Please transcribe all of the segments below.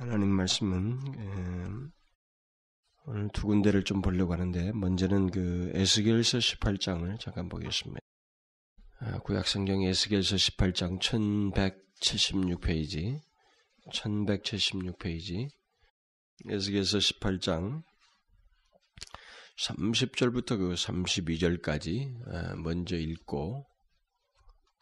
하나님 말씀은 음, 오늘 두 군데를 좀 보려고 하는데 먼저는 그 에스겔서 18장을 잠깐 보겠습니다. 아, 구약 성경 에스겔서 18장 1176페이지 1176페이지 에스겔서 18장 30절부터 그 32절까지 먼저 읽고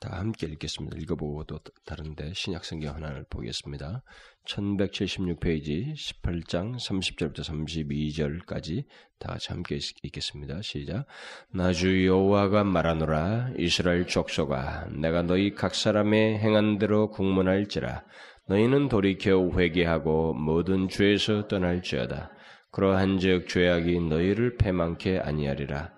다 함께 읽겠습니다. 읽어보고 또 다른데 신약 성경 하나를 보겠습니다. 1176페이지 18장 30절부터 32절까지 다 같이 함께 읽겠습니다. 시작. 나주 여호와가 말하노라 이스라엘 족속아 내가 너희 각 사람의 행한 대로 국문할지라 너희는 돌이켜 회개하고 모든 죄에서 떠날지어다. 그러한즉 죄악이 너희를 패망케 아니하리라.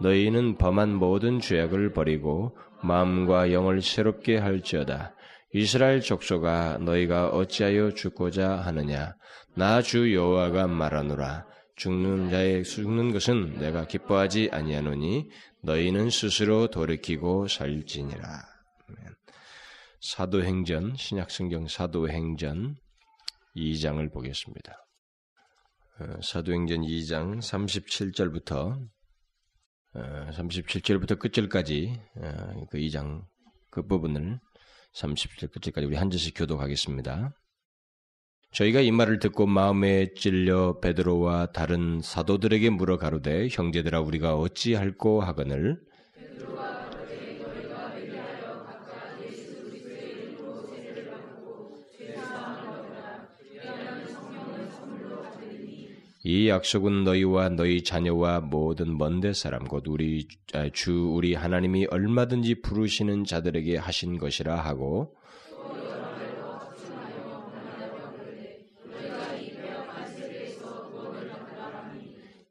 너희는 범한 모든 죄악을 버리고 마음과 영을 새롭게 할지어다. 이스라엘 족속아 너희가 어찌하여 죽고자 하느냐 나 주 여호와가 말하노라 죽는 자의 죽는 것은 내가 기뻐하지 아니하노니 너희는 스스로 돌이키고 살지니라. 사도행전 신약성경 사도행전 2장을 보겠습니다. 어, 사도행전 2장 37절부터 37절부터 어, 끝절까지 어, 그 2장 그 부분을 37절 끝절까지 우리 한 절씩 교독하겠습니다. 저희가 이 말을 듣고 마음에 찔려 베드로와 다른 사도들에게 물어 가로되 형제들아 우리가 어찌할꼬 하거늘 이 약속은 너희와 너희 자녀와 모든 먼데 사람 곧 우리 아, 주 우리 하나님이 얼마든지 부르시는 자들에게 하신 것이라 하고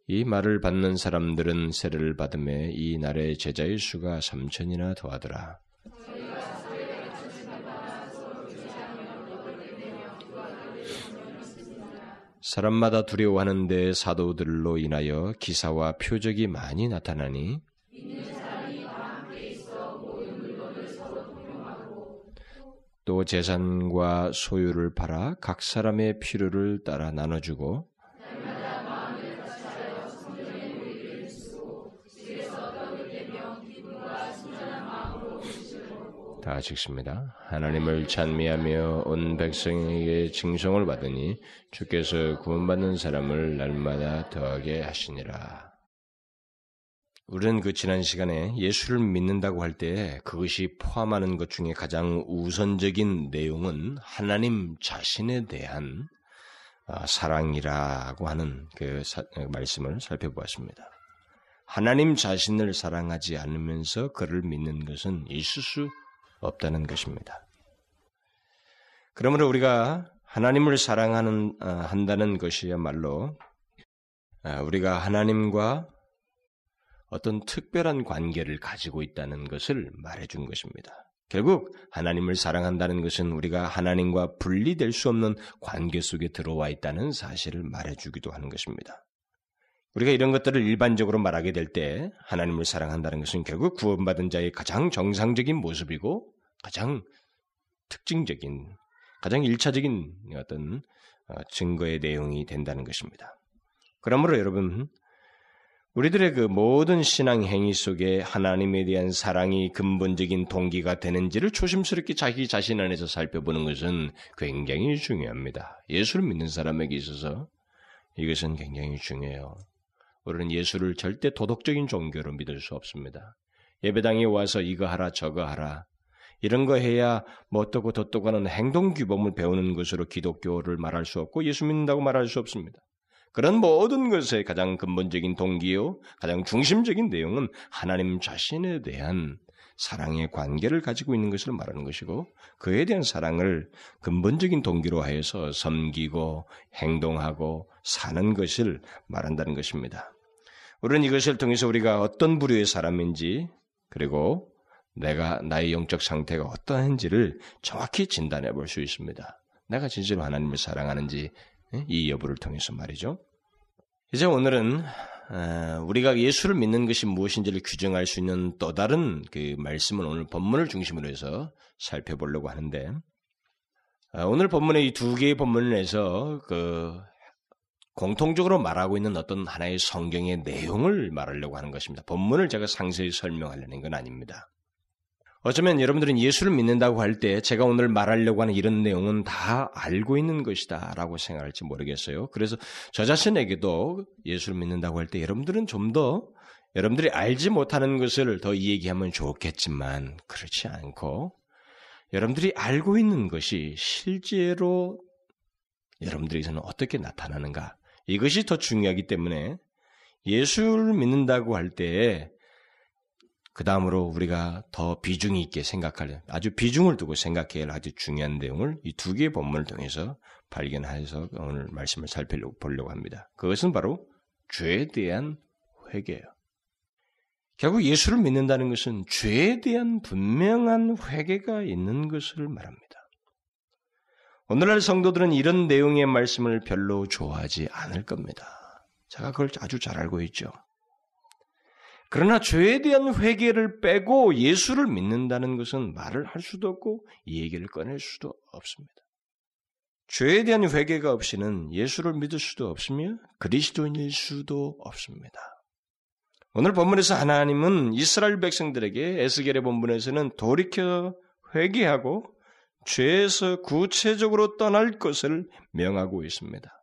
이 말을 받는 사람들은 세례를 받음에 이 날의 제자의 수가 삼천이나 더하더라. 사람마다 두려워하는데 사도들로 인하여 기사와 표적이 많이 나타나니 또 재산과 소유를 팔아 각 사람의 필요를 따라 나눠주고 다 읽습니다. 하나님을 찬미하며 온 백성에게 칭송을 받으니 주께서 구원받는 사람을 날마다 더하게 하시니라. 우리는 그 지난 시간에 예수를 믿는다고 할 때 그것이 포함하는 것 중에 가장 우선적인 내용은 하나님 자신에 대한 아, 사랑이라고 하는 그 말씀을 살펴보았습니다. 하나님 자신을 사랑하지 않으면서 그를 믿는 것은 있을 수 없다는 것입니다. 그러므로 우리가 하나님을 사랑하는 어, 한다는 것이야말로 어, 우리가 하나님과 어떤 특별한 관계를 가지고 있다는 것을 말해준 것입니다. 결국 하나님을 사랑한다는 것은 우리가 하나님과 분리될 수 없는 관계 속에 들어와 있다는 사실을 말해주기도 하는 것입니다. 우리가 이런 것들을 일반적으로 말하게 될 때 하나님을 사랑한다는 것은 결국 구원받은 자의 가장 정상적인 모습이고 가장 특징적인, 가장 일차적인 어떤 어, 증거의 내용이 된다는 것입니다. 그러므로 여러분, 우리들의 그 모든 신앙 행위 속에 하나님에 대한 사랑이 근본적인 동기가 되는지를 조심스럽게 자기 자신 안에서 살펴보는 것은 굉장히 중요합니다. 예수를 믿는 사람에게 있어서 이것은 굉장히 중요해요. 우리는 예수를 절대 도덕적인 종교로 믿을 수 없습니다. 예배당에 와서 이거 하라 저거 하라 이런 거 해야 뭐 어떻고 저떻고 하는 행동 규범을 배우는 것으로 기독교를 말할 수 없고 예수 믿는다고 말할 수 없습니다. 그런 모든 것의 가장 근본적인 동기요, 가장 중심적인 내용은 하나님 자신에 대한 사랑의 관계를 가지고 있는 것을 말하는 것이고 그에 대한 사랑을 근본적인 동기로 하여서 섬기고 행동하고 사는 것을 말한다는 것입니다. 우리는 이것을 통해서 우리가 어떤 부류의 사람인지 그리고 내가 나의 영적 상태가 어떠한지를 정확히 진단해 볼 수 있습니다. 내가 진실로 하나님을 사랑하는지 예? 이 여부를 통해서 말이죠. 이제 오늘은 어, 우리가 예수를 믿는 것이 무엇인지를 규정할 수 있는 또 다른 그 말씀을 오늘 본문을 중심으로 해서 살펴보려고 하는데 아, 오늘 본문의 이 두 개의 본문에서 그 공통적으로 말하고 있는 어떤 하나의 성경의 내용을 말하려고 하는 것입니다. 본문을 제가 상세히 설명하려는 건 아닙니다. 어쩌면 여러분들은 예수를 믿는다고 할 때 제가 오늘 말하려고 하는 이런 내용은 다 알고 있는 것이다 라고 생각할지 모르겠어요. 그래서 저 자신에게도 예수를 믿는다고 할 때 여러분들은 좀 더 여러분들이 알지 못하는 것을 더 얘기하면 좋겠지만 그렇지 않고 여러분들이 알고 있는 것이 실제로 여러분들에게서는 어떻게 나타나는가 이것이 더 중요하기 때문에 예수를 믿는다고 할 때, 그 다음으로 우리가 더 비중이 있게 생각할, 아주 비중을 두고 생각해야 할 아주 중요한 내용을 이 두 개의 본문을 통해서 발견해서 오늘 말씀을 살펴보려고 합니다. 그것은 바로 죄에 대한 회개예요. 결국 예수를 믿는다는 것은 죄에 대한 분명한 회개가 있는 것을 말합니다. 오늘날 성도들은 이런 내용의 말씀을 별로 좋아하지 않을 겁니다. 제가 그걸 아주 잘 알고 있죠. 그러나 죄에 대한 회개를 빼고 예수를 믿는다는 것은 말을 할 수도 없고 이 얘기를 꺼낼 수도 없습니다. 죄에 대한 회개가 없이는 예수를 믿을 수도 없으며 그리스도인일 수도 없습니다. 오늘 본문에서 하나님은 이스라엘 백성들에게 에스겔의 본문에서는 돌이켜 회개하고 죄에서 구체적으로 떠날 것을 명하고 있습니다.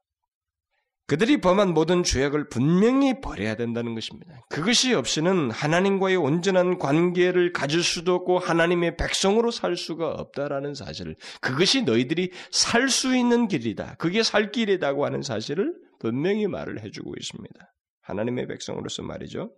그들이 범한 모든 죄악을 분명히 버려야 된다는 것입니다. 그것이 없이는 하나님과의 온전한 관계를 가질 수도 없고 하나님의 백성으로 살 수가 없다라는 사실을 그것이 너희들이 살 수 있는 길이다. 그게 살 길이라고 하는 사실을 분명히 말을 해주고 있습니다. 하나님의 백성으로서 말이죠.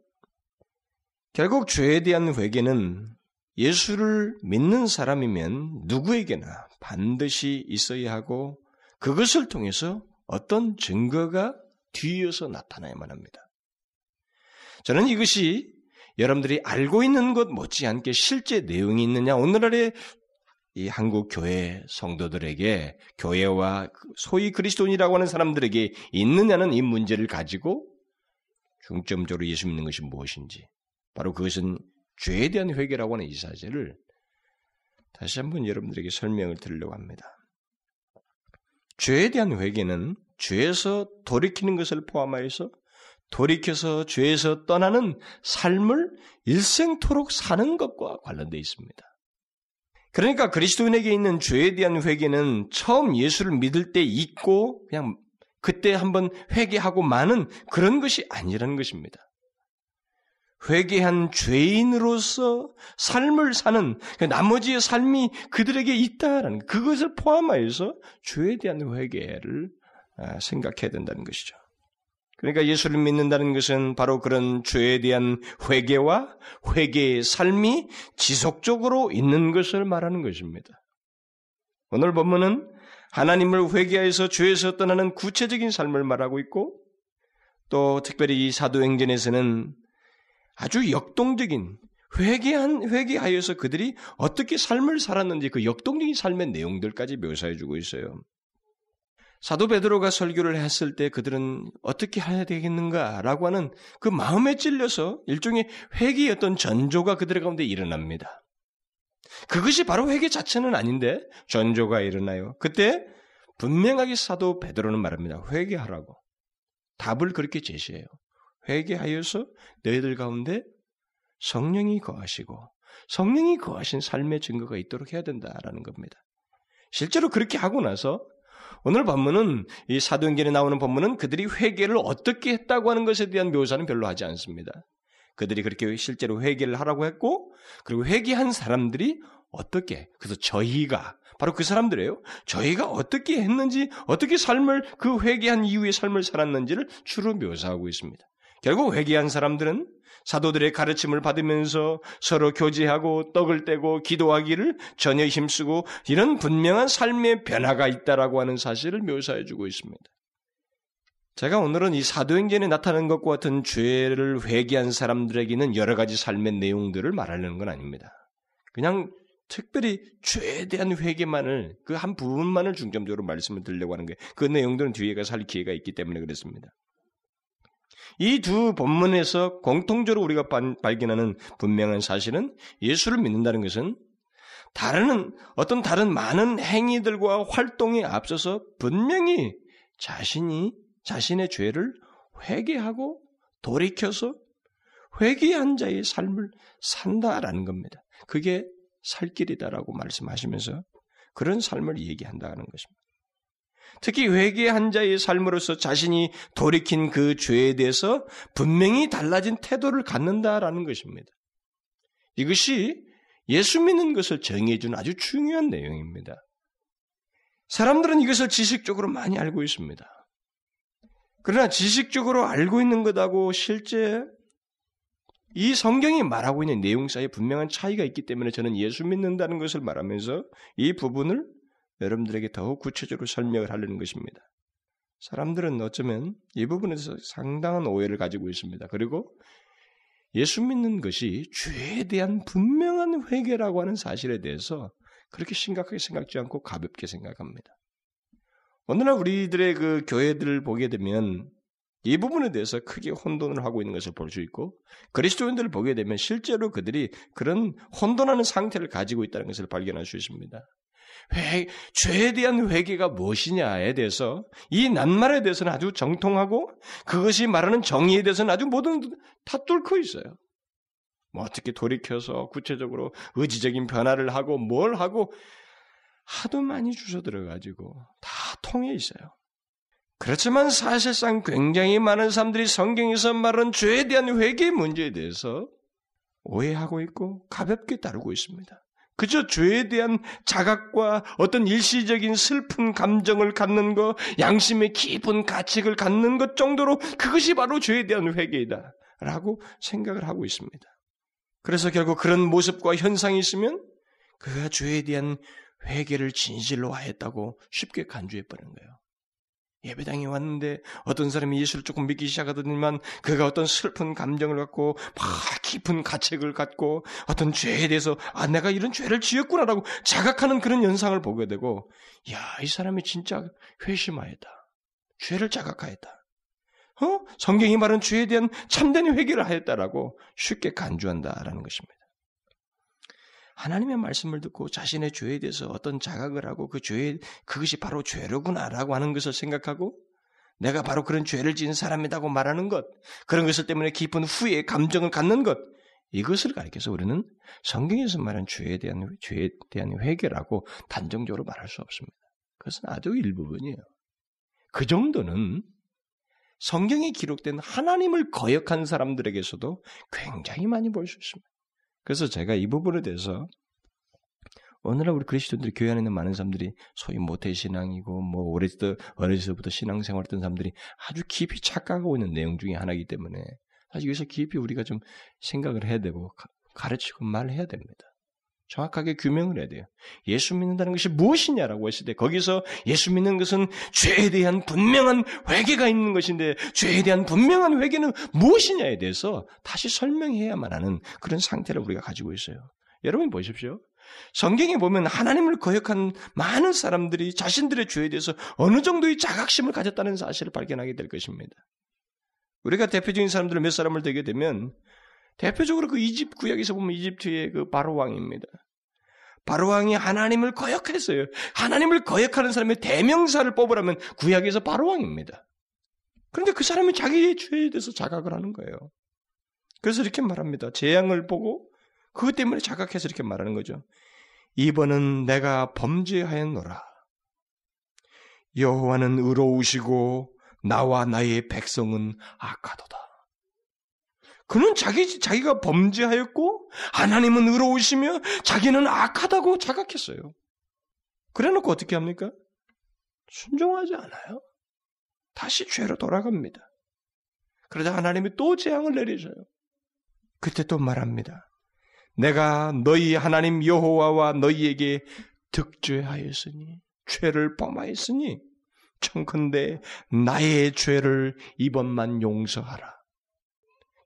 결국 죄에 대한 회개는 예수를 믿는 사람이면 누구에게나 반드시 있어야 하고 그것을 통해서 어떤 증거가 뒤이어서 나타나야만 합니다. 저는 이것이 여러분들이 알고 있는 것 못지않게 실제 내용이 있느냐 오늘날의 이 한국 교회 성도들에게 교회와 소위 그리스도인이라고 하는 사람들에게 있느냐는 이 문제를 가지고 중점적으로 예수 믿는 것이 무엇인지 바로 그것은 죄에 대한 회개라고 하는 이 사실을 다시 한번 여러분들에게 설명을 드리려고 합니다. 죄에 대한 회개는 죄에서 돌이키는 것을 포함하여서 돌이켜서 죄에서 떠나는 삶을 일생토록 사는 것과 관련되어 있습니다. 그러니까 그리스도인에게 있는 죄에 대한 회개는 처음 예수를 믿을 때 있고 그냥 그때 한번 회개하고 마는 그런 것이 아니라는 것입니다. 회개한 죄인으로서 삶을 사는 그 나머지의 삶이 그들에게 있다라는 그것을 포함하여서 죄에 대한 회개를 아, 생각해야 된다는 것이죠. 그러니까 예수를 믿는다는 것은 바로 그런 죄에 대한 회개와 회개의 삶이 지속적으로 있는 것을 말하는 것입니다. 오늘 본문은 하나님을 회개하여서 죄에서 떠나는 구체적인 삶을 말하고 있고 또 특별히 이 사도행전에서는 아주 역동적인 회개한 회개하여서 그들이 어떻게 삶을 살았는지 그 역동적인 삶의 내용들까지 묘사해 주고 있어요. 사도 베드로가 설교를 했을 때 그들은 어떻게 해야 되겠는가라고 하는 그 마음에 찔려서 일종의 회개였던 전조가 그들 가운데 일어납니다. 그것이 바로 회개 자체는 아닌데 전조가 일어나요. 그때 분명하게 사도 베드로는 말합니다. 회개하라고. 답을 그렇게 제시해요. 회개하여서 너희들 가운데 성령이 거하시고 성령이 거하신 삶의 증거가 있도록 해야 된다라는 겁니다. 실제로 그렇게 하고 나서 오늘 본문은 이 사도행전에 나오는 본문은 그들이 회개를 어떻게 했다고 하는 것에 대한 묘사는 별로 하지 않습니다. 그들이 그렇게 실제로 회개를 하라고 했고 그리고 회개한 사람들이 어떻게 그래서 저희가 바로 그 사람들이에요. 저희가 어떻게 했는지 어떻게 삶을 그 회개한 이후의 삶을 살았는지를 주로 묘사하고 있습니다. 결국 회개한 사람들은 사도들의 가르침을 받으면서 서로 교제하고 떡을 떼고 기도하기를 전혀 힘쓰고 이런 분명한 삶의 변화가 있다라고 하는 사실을 묘사해 주고 있습니다. 제가 오늘은 이 사도행전에 나타난 것과 같은 죄를 회개한 사람들에게는 여러 가지 삶의 내용들을 말하려는 건 아닙니다. 그냥 특별히 죄에 대한 회개만을 그 한 부분만을 중점적으로 말씀을 드리려고 하는 게 그 내용들은 뒤에 가서 할 기회가 있기 때문에 그렇습니다. 이 두 본문에서 공통적으로 우리가 발견하는 분명한 사실은 예수를 믿는다는 것은 다른 어떤 다른 많은 행위들과 활동에 앞서서 분명히 자신이 자신의 죄를 회개하고 돌이켜서 회개한 자의 삶을 산다라는 겁니다. 그게 살 길이다라고 말씀하시면서 그런 삶을 얘기한다는 것입니다. 특히 회개한 자의 삶으로서 자신이 돌이킨 그 죄에 대해서 분명히 달라진 태도를 갖는다라는 것입니다. 이것이 예수 믿는 것을 정해주는 아주 중요한 내용입니다. 사람들은 이것을 지식적으로 많이 알고 있습니다. 그러나 지식적으로 알고 있는 것하고 실제 이 성경이 말하고 있는 내용 사이에 분명한 차이가 있기 때문에 저는 예수 믿는다는 것을 말하면서 이 부분을 여러분들에게 더욱 구체적으로 설명을 하려는 것입니다. 사람들은 어쩌면 이 부분에서 상당한 오해를 가지고 있습니다. 그리고 예수 믿는 것이 죄에 대한 분명한 회개라고 하는 사실에 대해서 그렇게 심각하게 생각지 않고 가볍게 생각합니다. 오늘날 우리들의 그 교회들을 보게 되면 이 부분에 대해서 크게 혼돈을 하고 있는 것을 볼 수 있고 그리스도인들을 보게 되면 실제로 그들이 그런 혼돈하는 상태를 가지고 있다는 것을 발견할 수 있습니다. 회, 죄에 대한 회개가 무엇이냐에 대해서 이 낱말에 대해서는 아주 정통하고 그것이 말하는 정의에 대해서는 아주 모든 다 뚫고 있어요. 뭐 어떻게 돌이켜서 구체적으로 의지적인 변화를 하고 뭘 하고 하도 많이 주워 들어가지고 다 통해 있어요. 그렇지만 사실상 굉장히 많은 사람들이 성경에서 말하는 죄에 대한 회개 문제에 대해서 오해하고 있고 가볍게 다루고 있습니다. 그저 죄에 대한 자각과 어떤 일시적인 슬픈 감정을 갖는 것, 양심의 깊은 가책을 갖는 것 정도로 그것이 바로 죄에 대한 회개이다. 라고 생각을 하고 있습니다. 그래서 결국 그런 모습과 현상이 있으면 그가 죄에 대한 회개를 진실로 하였다고 쉽게 간주해 버리는 거예요. 예배당에 왔는데 어떤 사람이 예수를 조금 믿기 시작하더니만 그가 어떤 슬픈 감정을 갖고 막 깊은 가책을 갖고 어떤 죄에 대해서 아 내가 이런 죄를 지었구나라고 자각하는 그런 현상을 보게 되고 야 이 사람이 진짜 회심하였다. 죄를 자각하였다. 어? 성경이 말하는 죄에 대한 참된 회개를 하였다라고 쉽게 간주한다라는 것입니다. 하나님의 말씀을 듣고 자신의 죄에 대해서 어떤 자각을 하고 그 죄, 그것이 바로 죄로구나라고 하는 것을 생각하고 내가 바로 그런 죄를 지은 사람이라고 말하는 것, 그런 것을 때문에 깊은 후회, 감정을 갖는 것, 이것을 가리켜서 우리는 성경에서 말하는 죄에 대한, 죄에 대한 회개라고 단정적으로 말할 수 없습니다. 그것은 아주 일부분이에요. 그 정도는 성경에 기록된 하나님을 거역한 사람들에게서도 굉장히 많이 볼 수 있습니다. 그래서 제가 이 부분에 대해서 오늘날 우리 그리스도인들이 교회 안에 있는 많은 사람들이 소위 모태 신앙이고 뭐 오래부터 어려서부터 신앙생활했던 사람들이 아주 깊이 착각하고 있는 내용 중에 하나이기 때문에 사실 여기서 깊이 우리가 좀 생각을 해야 되고 가르치고 말해야 됩니다. 정확하게 규명을 해야 돼요. 예수 믿는다는 것이 무엇이냐라고 했을 때 거기서 예수 믿는 것은 죄에 대한 분명한 회개가 있는 것인데 죄에 대한 분명한 회개는 무엇이냐에 대해서 다시 설명해야만 하는 그런 상태를 우리가 가지고 있어요. 여러분 보십시오. 성경에 보면 하나님을 거역한 많은 사람들이 자신들의 죄에 대해서 어느 정도의 자각심을 가졌다는 사실을 발견하게 될 것입니다. 우리가 대표적인 사람들을 몇 사람을 되게 되면 대표적으로 그 이집 구역에서 보면 이집트의 그 바로 왕입니다. 바로 왕이 하나님을 거역했어요. 하나님을 거역하는 사람의 대명사를 뽑으라면 구약에서 바로 왕입니다. 그런데 그 사람이 자기의 죄에 대해서 자각을 하는 거예요. 그래서 이렇게 말합니다. 재앙을 보고 그것 때문에 자각해서 이렇게 말하는 거죠. 이번은 내가 범죄하였노라. 여호와는 의로우시고 나와 나의 백성은 악하도다. 그는 자기, 자기가 범죄하였고, 하나님은 의로우시며, 자기는 악하다고 자각했어요. 그래 놓고 어떻게 합니까? 순종하지 않아요. 다시 죄로 돌아갑니다. 그러자 하나님이 또 재앙을 내리셔요. 그때 또 말합니다. 내가 너희 하나님 여호와와 너희에게 득죄하였으니, 죄를 범하였으니, 청컨대 나의 죄를 이번만 용서하라.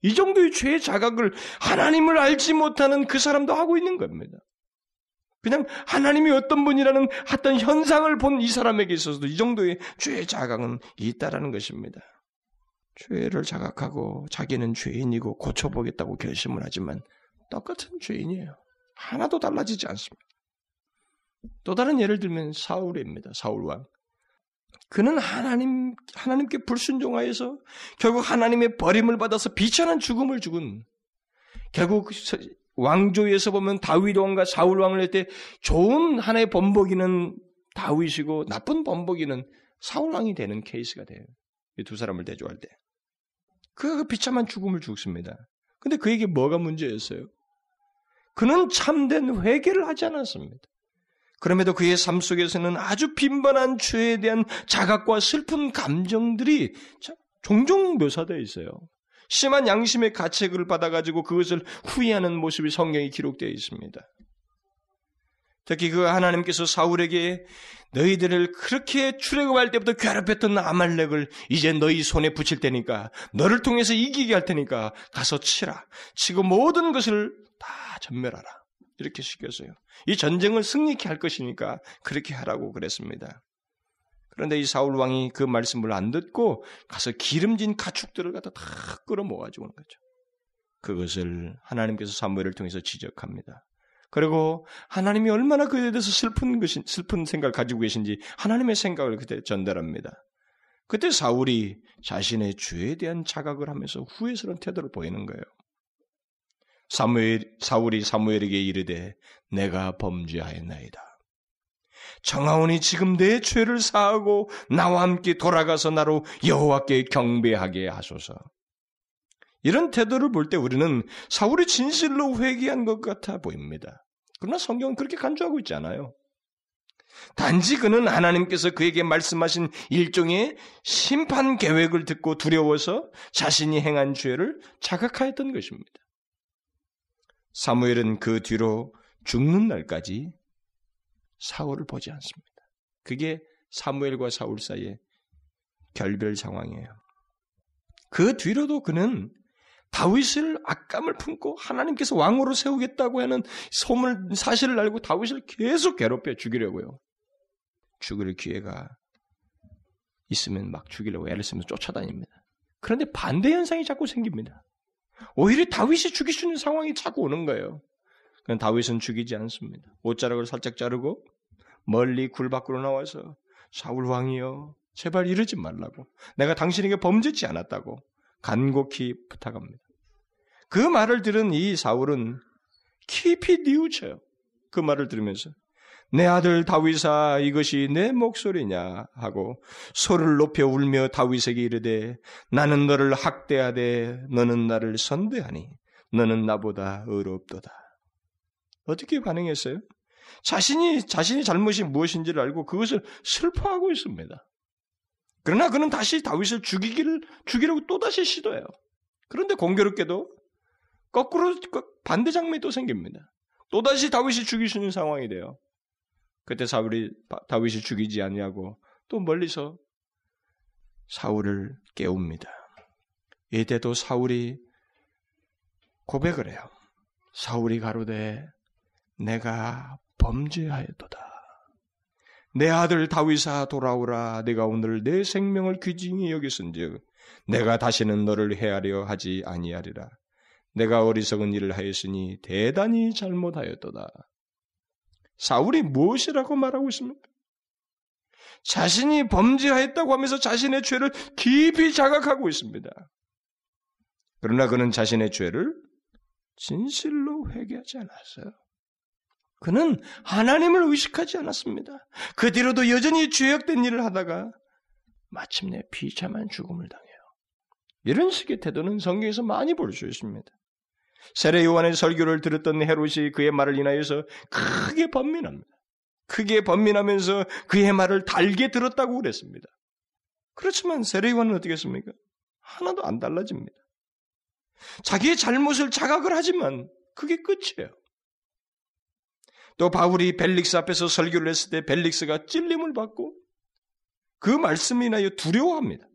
이 정도의 죄의 자각을 하나님을 알지 못하는 그 사람도 하고 있는 겁니다. 그냥 하나님이 어떤 분이라는 어떤 현상을 본 이 사람에게 있어서도 이 정도의 죄의 자각은 있다라는 것입니다. 죄를 자각하고 자기는 죄인이고 고쳐보겠다고 결심을 하지만 똑같은 죄인이에요. 하나도 달라지지 않습니다. 또 다른 예를 들면 사울입니다. 사울 왕. 그는 하나님 하나님께 불순종하여서 결국 하나님의 버림을 받아서 비천한 죽음을 죽은 결국 왕조에서 보면 다윗 왕과 사울 왕을 할 때 좋은 하나의 범벅이는 다윗이고 나쁜 범벅이는 사울 왕이 되는 케이스가 돼요. 이 두 사람을 대조할 때. 그 비참한 죽음을 죽습니다. 근데 그에게 뭐가 문제였어요? 그는 참된 회개를 하지 않았습니다. 그럼에도 그의 삶 속에서는 아주 빈번한 죄에 대한 자각과 슬픈 감정들이 종종 묘사되어 있어요. 심한 양심의 가책을 받아가지고 그것을 후회하는 모습이 성경에 기록되어 있습니다. 특히 그 하나님께서 사울에게 너희들을 그렇게 출애굽할 때부터 괴롭혔던 아말렉을 이제 너희 손에 붙일 테니까 너를 통해서 이기게 할 테니까 가서 치라. 치고 모든 것을 다 전멸하라. 이렇게 시켰어요. 이 전쟁을 승리케 할 것이니까 그렇게 하라고 그랬습니다. 그런데 이 사울 왕이 그 말씀을 안 듣고 가서 기름진 가축들을 갖다 다 끌어모아주고 오는 거죠. 그것을 하나님께서 사무엘을 통해서 지적합니다. 그리고 하나님이 얼마나 그에 대해서 슬픈 것이 슬픈 생각을 가지고 계신지 하나님의 생각을 그때 전달합니다. 그때 사울이 자신의 죄에 대한 자각을 하면서 후회스러운 태도를 보이는 거예요. 사무엘, 사울이 사무엘에게 이르되 내가 범죄하였나이다. 정하오니 지금 내 죄를 사하고 나와 함께 돌아가서 나로 여호와께 경배하게 하소서. 이런 태도를 볼 때 우리는 사울이 진실로 회개한 것 같아 보입니다. 그러나 성경은 그렇게 간주하고 있지 않아요. 단지 그는 하나님께서 그에게 말씀하신 일종의 심판 계획을 듣고 두려워서 자신이 행한 죄를 자각하였던 것입니다. 사무엘은 그 뒤로 죽는 날까지 사울을 보지 않습니다. 그게 사무엘과 사울 사이의 결별 상황이에요. 그 뒤로도 그는 다윗을 악감을 품고 하나님께서 왕으로 세우겠다고 하는 소문 사실을 알고 다윗을 계속 괴롭혀 죽이려고요. 죽을 기회가 있으면 막 죽이려고 애를 쓰면서 쫓아다닙니다. 그런데 반대 현상이 자꾸 생깁니다. 오히려 다윗이 죽일 수 있는 상황이 자꾸 오는 거예요. 그냥 다윗은 죽이지 않습니다. 옷자락을 살짝 자르고 멀리 굴 밖으로 나와서 사울 왕이여 제발 이러지 말라고 내가 당신에게 범죄지 않았다고 간곡히 부탁합니다. 그 말을 들은 이 사울은 깊이 뉘우쳐요. 그 말을 들으면서 내 아들 다윗아 이것이 내 목소리냐 하고 소를 높여 울며 다윗에게 이르되 나는 너를 학대하되 너는 나를 선대하니 너는 나보다 의롭도다. 어떻게 반응했어요? 자신이 자신의 잘못이 무엇인지를 알고 그것을 슬퍼하고 있습니다. 그러나 그는 다시 다윗을 죽이기를 죽이려고 또 다시 시도해요. 그런데 공교롭게도 거꾸로 반대 장면이 또 생깁니다. 또 다시 다윗이 있는 상황이 돼요. 그때 사울이 다윗이 죽이지 아니하고 또 멀리서 사울을 깨웁니다. 이때도 사울이 고백을 해요. 사울이 가로되 내가 범죄하였도다. 내 아들 다윗아 돌아오라 내가 오늘 내 생명을 귀중히 여겼은즉 내가 다시는 너를 해하려 하지 아니하리라. 내가 어리석은 일을 하였으니 대단히 잘못하였도다. 사울이 무엇이라고 말하고 있습니까? 자신이 범죄하였다고 하면서 자신의 죄를 깊이 자각하고 있습니다. 그러나 그는 자신의 죄를 진실로 회개하지 않았어요. 그는 하나님을 의식하지 않았습니다. 그 뒤로도 여전히 죄악된 일을 하다가 마침내 비참한 죽음을 당해요. 이런 식의 태도는 성경에서 많이 볼 수 있습니다. 세례 요한의 설교를 들었던 헤롯이 그의 말을 인하여서 크게 번민합니다. 크게 번민하면서 그의 말을 달게 들었다고 그랬습니다. 그렇지만 세례 요한은 어떻게 했습니까? 하나도 안 달라집니다. 자기의 잘못을 자각을 하지만 그게 끝이에요. 또 바울이 벨릭스 앞에서 설교를 했을 때 벨릭스가 찔림을 받고 그 말씀이 인하여 두려워합니다.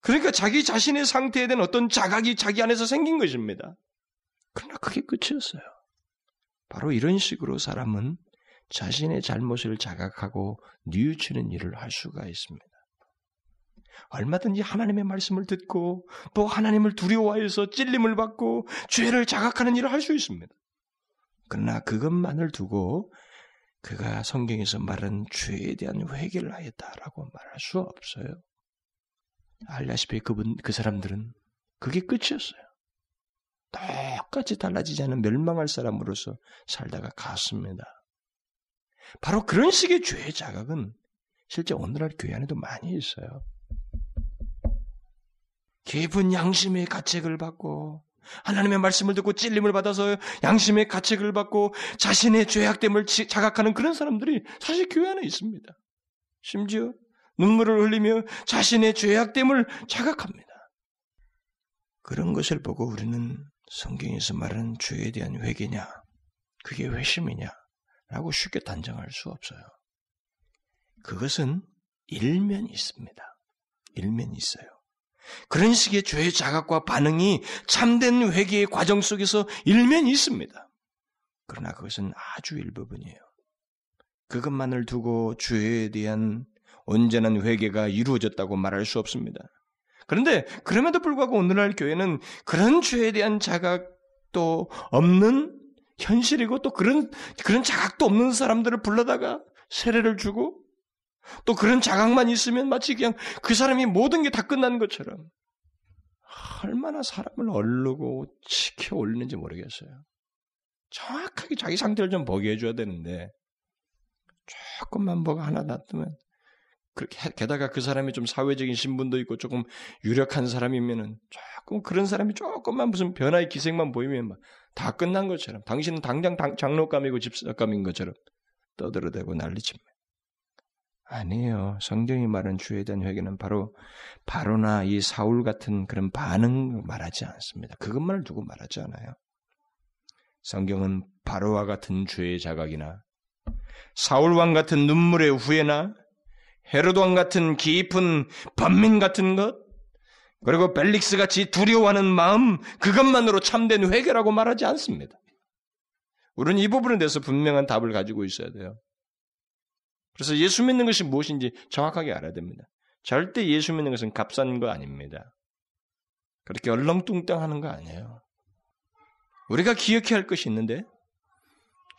그러니까 자기 자신의 상태에 대한 어떤 자각이 자기 안에서 생긴 것입니다. 그러나 그게 끝이었어요. 바로 이런 식으로 사람은 자신의 잘못을 자각하고 뉘우치는 일을 할 수가 있습니다. 얼마든지 하나님의 말씀을 듣고 또 하나님을 두려워해서 찔림을 받고 죄를 자각하는 일을 할 수 있습니다. 그러나 그것만을 두고 그가 성경에서 말한 죄에 대한 회개를 하였다라고 말할 수 없어요. 알다시피 그분 그 사람들은 그게 끝이었어요. 똑같이 달라지지 않은 멸망할 사람으로서 살다가 갔습니다. 바로 그런 식의 죄의 자각은 실제 오늘날 교회 안에도 많이 있어요. 깊은 양심의 가책을 받고 하나님의 말씀을 듣고 찔림을 받아서 양심의 가책을 받고 자신의 죄악됨을 자각하는 그런 사람들이 사실 교회 안에 있습니다. 심지어 눈물을 흘리며 자신의 죄악됨을 자각합니다. 그런 것을 보고 우리는 성경에서 말하는 죄에 대한 회개냐, 그게 회심이냐, 라고 쉽게 단정할 수 없어요. 그것은 일면이 있습니다. 일면이 있어요. 그런 식의 죄의 자각과 반응이 참된 회개의 과정 속에서 일면이 있습니다. 그러나 그것은 아주 일부분이에요. 그것만을 두고 죄에 대한 온전한 회개가 이루어졌다고 말할 수 없습니다. 그런데 그럼에도 불구하고 오늘날 교회는 그런 죄에 대한 자각도 없는 현실이고 또 그런 그런 자각도 없는 사람들을 불러다가 세례를 주고 또 그런 자각만 있으면 마치 그냥 그 사람이 모든 게 다 끝난 것처럼 얼마나 사람을 얼르고 치켜 올리는지 모르겠어요. 정확하게 자기 상태를 좀 보게 해줘야 되는데 조금만 뭐가 하나 놔두면 그렇게 게다가 그 사람이 좀 사회적인 신분도 있고 조금 유력한 사람이면은 조금 그런 사람이 조금만 무슨 변화의 기색만 보이면 막 다 끝난 것처럼 당신은 당장 장로감이고 집사감인 것처럼 떠들어대고 난리칩니다. 아니에요. 성경이 말한 주에 대한 회개는 바로 바로나 이 사울 같은 그런 반응 말하지 않습니다. 그것만을 두고 말하지 않아요. 성경은 바로와 같은 죄의 자각이나 사울 왕 같은 눈물의 후회나 왕 같은 깊은 번민 같은 것 그리고 벨릭스 같이 두려워하는 마음 그것만으로 참된 회개라고 말하지 않습니다. 우리는 이 부분에 대해서 분명한 답을 가지고 있어야 돼요. 그래서 예수 믿는 것이 무엇인지 정확하게 알아야 됩니다. 절대 예수 믿는 것은 값싼 거 아닙니다. 그렇게 얼렁뚱땅 하는 거 아니에요. 우리가 기억해야 할 것이 있는데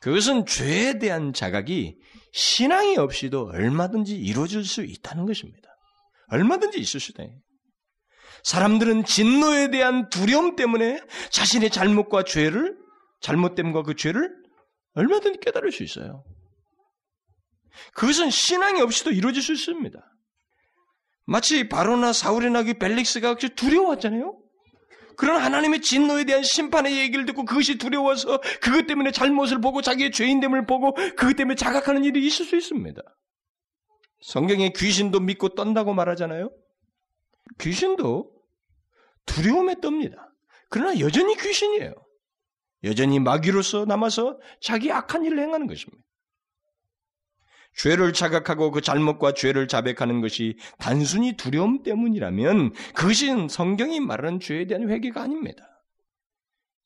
그것은 죄에 대한 자각이 신앙이 없이도 얼마든지 이루어질 수 있다는 것입니다. 얼마든지 있을 수 있다. 사람들은 진노에 대한 두려움 때문에 자신의 잘못과 죄를 잘못됨과 그 죄를 얼마든지 깨달을 수 있어요. 그것은 신앙이 없이도 이루어질 수 있습니다. 마치 바로나 사울이나 그 벨릭스가 두려워했잖아요. 그런 하나님의 진노에 대한 심판의 얘기를 듣고 그것이 두려워서 그것 때문에 잘못을 보고 자기의 죄인됨을 보고 그것 때문에 자각하는 일이 있을 수 있습니다. 성경에 귀신도 믿고 떤다고 말하잖아요. 귀신도 두려움에 떱니다. 그러나 여전히 귀신이에요. 여전히 마귀로서 남아서 자기 악한 일을 행하는 것입니다. 죄를 자각하고 그 잘못과 죄를 자백하는 것이 단순히 두려움 때문이라면 그것은 성경이 말하는 죄에 대한 회개가 아닙니다.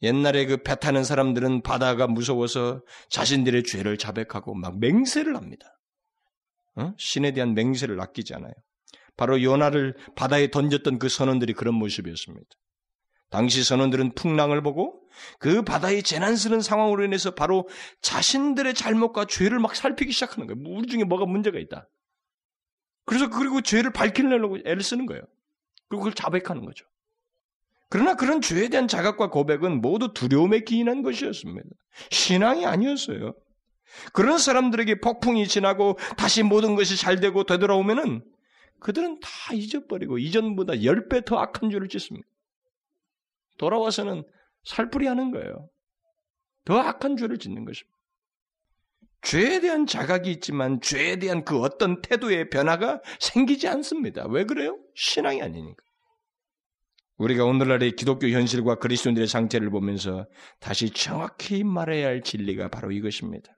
옛날에 그 배 타는 사람들은 바다가 무서워서 자신들의 죄를 자백하고 막 맹세를 합니다. 어? 신에 대한 맹세를 아끼지 않아요. 바로 요나를 바다에 던졌던 그 선원들이 그런 모습이었습니다. 당시 선원들은 풍랑을 보고 그 바다의 재난스러운 상황으로 인해서 바로 자신들의 잘못과 죄를 막 살피기 시작하는 거예요. 우리 중에 뭐가 문제가 있다. 그래서 그리고 죄를 밝히려고 애를 쓰는 거예요. 그리고 그걸 자백하는 거죠. 그러나 그런 죄에 대한 자각과 고백은 모두 두려움에 기인한 것이었습니다. 신앙이 아니었어요. 그런 사람들에게 폭풍이 지나고 다시 모든 것이 잘 되고 되돌아오면은 그들은 다 잊어버리고 이전보다 10배 더 악한 죄를 짓습니다. 돌아와서는 살풀이 하는 거예요. 더 악한 죄를 짓는 것입니다. 죄에 대한 자각이 있지만 죄에 대한 그 어떤 태도의 변화가 생기지 않습니다. 왜 그래요? 신앙이 아니니까. 우리가 오늘날의 기독교 현실과 그리스도인들의 상태를 보면서 다시 정확히 말해야 할 진리가 바로 이것입니다.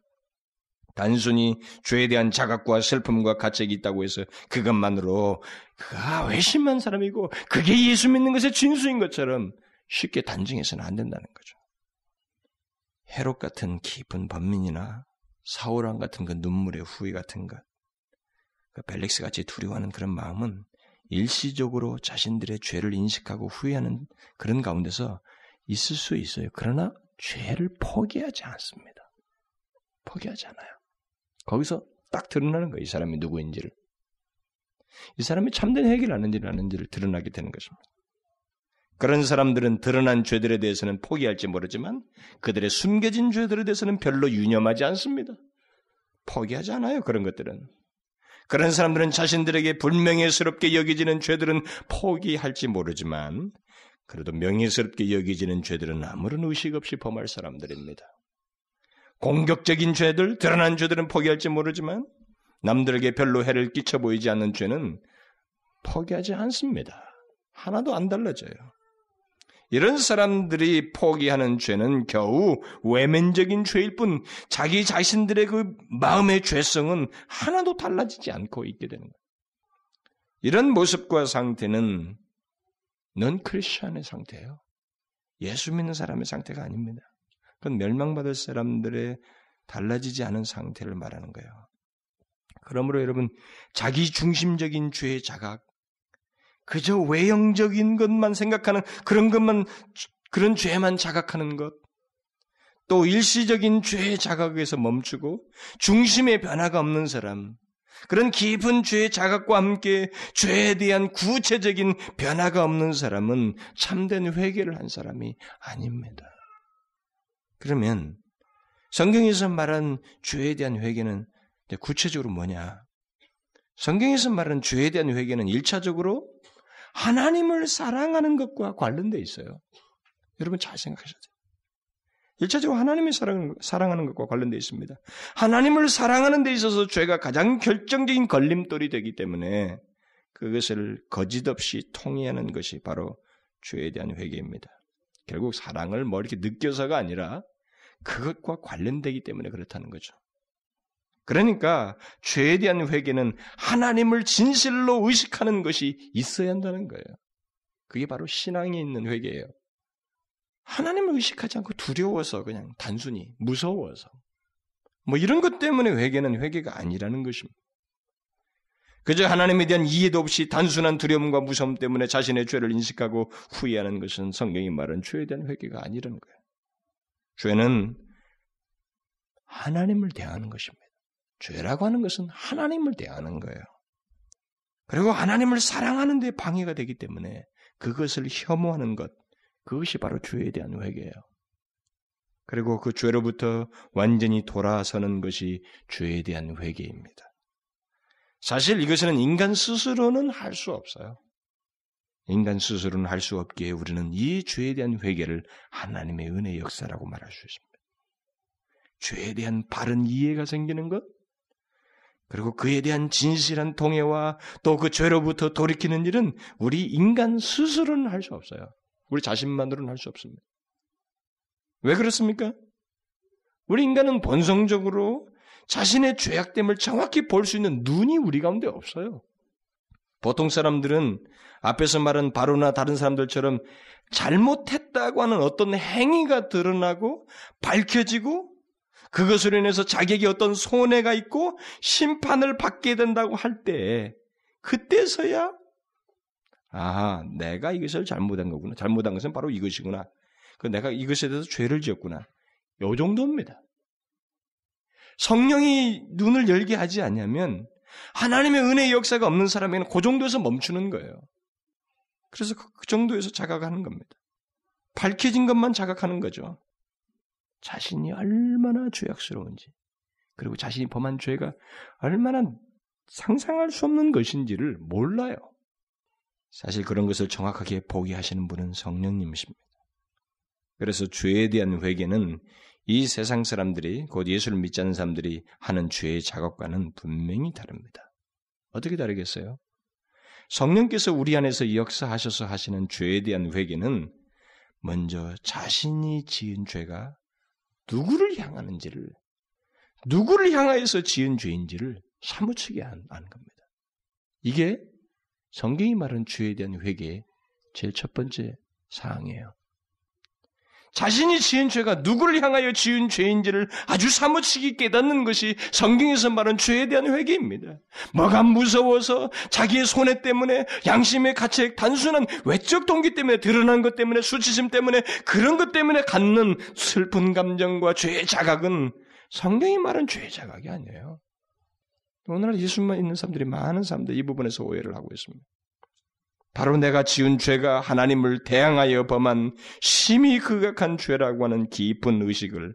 단순히 죄에 대한 자각과 슬픔과 가책이 있다고 해서 그것만으로 그가 외심한 사람이고 그게 예수 믿는 것의 진수인 것처럼 쉽게 단정해서는 안 된다는 거죠. 헤롯 같은 깊은 번민이나 사울왕 같은 그 눈물의 후회 같은 것, 그 벨릭스 같이 두려워하는 그런 마음은 일시적으로 자신들의 죄를 인식하고 후회하는 그런 가운데서 있을 수 있어요. 그러나 죄를 포기하지 않습니다. 포기하지 않아요. 거기서 딱 드러나는 거예요. 이 사람이 누구인지를. 이 사람이 참된 회개를 하는지를 아는지를 드러나게 되는 것입니다. 그런 사람들은 드러난 죄들에 대해서는 포기할지 모르지만 그들의 숨겨진 죄들에 대해서는 별로 유념하지 않습니다. 포기하지 않아요. 그런 것들은. 그런 사람들은 자신들에게 불명예스럽게 여기지는 죄들은 포기할지 모르지만 그래도 명예스럽게 여기지는 죄들은 아무런 의식 없이 범할 사람들입니다. 공격적인 죄들, 드러난 죄들은 포기할지 모르지만 남들에게 별로 해를 끼쳐 보이지 않는 죄는 포기하지 않습니다. 하나도 안 달라져요. 이런 사람들이 포기하는 죄는 겨우 외면적인 죄일 뿐 자기 자신들의 그 마음의 죄성은 하나도 달라지지 않고 있게 되는 거예요. 이런 모습과 상태는 넌 크리스천의 상태예요. 예수 믿는 사람의 상태가 아닙니다. 그건 멸망받을 사람들의 달라지지 않은 상태를 말하는 거예요. 그러므로 여러분 자기 중심적인 죄의 자각, 그저 외형적인 것만 생각하는 그런 것만 그런 죄만 자각하는 것, 또 일시적인 죄의 자각에서 멈추고 중심의 변화가 없는 사람, 그런 깊은 죄의 자각과 함께 죄에 대한 구체적인 변화가 없는 사람은 참된 회개를 한 사람이 아닙니다. 그러면 성경에서 말한 죄에 대한 회개는 구체적으로 뭐냐? 성경에서 말하는 죄에 대한 회개는 일차적으로 하나님을 사랑하는 것과 관련돼 있어요. 여러분 잘 생각하셔야 돼요. 일차적으로 하나님을 사랑, 사랑하는 것과 관련되어 있습니다. 하나님을 사랑하는 데 있어서 죄가 가장 결정적인 걸림돌이 되기 때문에 그것을 거짓없이 통해하는 것이 바로 죄에 대한 회개입니다. 결국 사랑을 뭐 이렇게 느껴서가 아니라 그것과 관련되기 때문에 그렇다는 거죠. 그러니까 죄에 대한 회개는 하나님을 진실로 의식하는 것이 있어야 한다는 거예요. 그게 바로 신앙에 있는 회개예요. 하나님을 의식하지 않고 두려워서 그냥 단순히 무서워서 뭐 이런 것 때문에 회개는 회개가 아니라는 것입니다. 그저 하나님에 대한 이해도 없이 단순한 두려움과 무서움 때문에 자신의 죄를 인식하고 후회하는 것은 성경이 말하는 죄에 대한 회개가 아니라는 거예요. 죄는 하나님을 대하는 것입니다. 죄라고 하는 것은 하나님을 대하는 거예요. 그리고 하나님을 사랑하는 데 방해가 되기 때문에 그것을 혐오하는 것, 그것이 바로 죄에 대한 회개예요. 그리고 그 죄로부터 완전히 돌아서는 것이 죄에 대한 회개입니다. 사실 이것은 인간 스스로는 할 수 없어요. 인간 스스로는 할 수 없기에 우리는 이 죄에 대한 회개를 하나님의 은혜 역사라고 말할 수 있습니다. 죄에 대한 바른 이해가 생기는 것, 그리고 그에 대한 진실한 동의와 또 그 죄로부터 돌이키는 일은 우리 인간 스스로는 할 수 없어요. 우리 자신만으로는 할 수 없습니다. 왜 그렇습니까? 우리 인간은 본성적으로 자신의 죄악됨을 정확히 볼 수 있는 눈이 우리 가운데 없어요. 보통 사람들은 앞에서 말한 바로나 다른 사람들처럼 잘못했다고 하는 어떤 행위가 드러나고 밝혀지고 그것으로 인해서 자기에게 어떤 손해가 있고 심판을 받게 된다고 할 때, 그때서야, 아, 내가 이것을 잘못한 거구나. 잘못한 것은 바로 이것이구나. 그 내가 이것에 대해서 죄를 지었구나. 요 정도입니다. 성령이 눈을 열게 하지 않냐면 하나님의 은혜의 역사가 없는 사람에게는 그 정도에서 멈추는 거예요. 그래서 그 정도에서 자각하는 겁니다. 밝혀진 것만 자각하는 거죠. 자신이 얼마나 죄악스러운지, 그리고 자신이 범한 죄가 얼마나 상상할 수 없는 것인지를 몰라요. 사실 그런 것을 정확하게 보게 하시는 분은 성령님이십니다. 그래서 죄에 대한 회개는 이 세상 사람들이 곧 예수를 믿지 않는 사람들이 하는 죄의 작업과는 분명히 다릅니다. 어떻게 다르겠어요? 성령께서 우리 안에서 역사하셔서 하시는 죄에 대한 회개는 먼저 자신이 지은 죄가 누구를 향하는지를, 누구를 향하여서 지은 죄인지를 사무치게 아는 겁니다. 이게 성경이 말하는 죄에 대한 회개의 제일 첫 번째 사항이에요. 자신이 지은 죄가 누구를 향하여 지은 죄인지를 아주 사무치게 깨닫는 것이 성경에서 말하는 죄에 대한 회개입니다. 뭐가 무서워서 자기의 손해 때문에 양심의 가책, 단순한 외적 동기 때문에 드러난 것 때문에 수치심 때문에 그런 것 때문에 갖는 슬픈 감정과 죄의 자각은 성경이 말하는 죄의 자각이 아니에요. 오늘날 예수만 있는 사람들이 많은 사람들 이 부분에서 오해를 하고 있습니다. 바로 내가 지은 죄가 하나님을 대항하여 범한 심히 극악한 죄라고 하는 깊은 의식을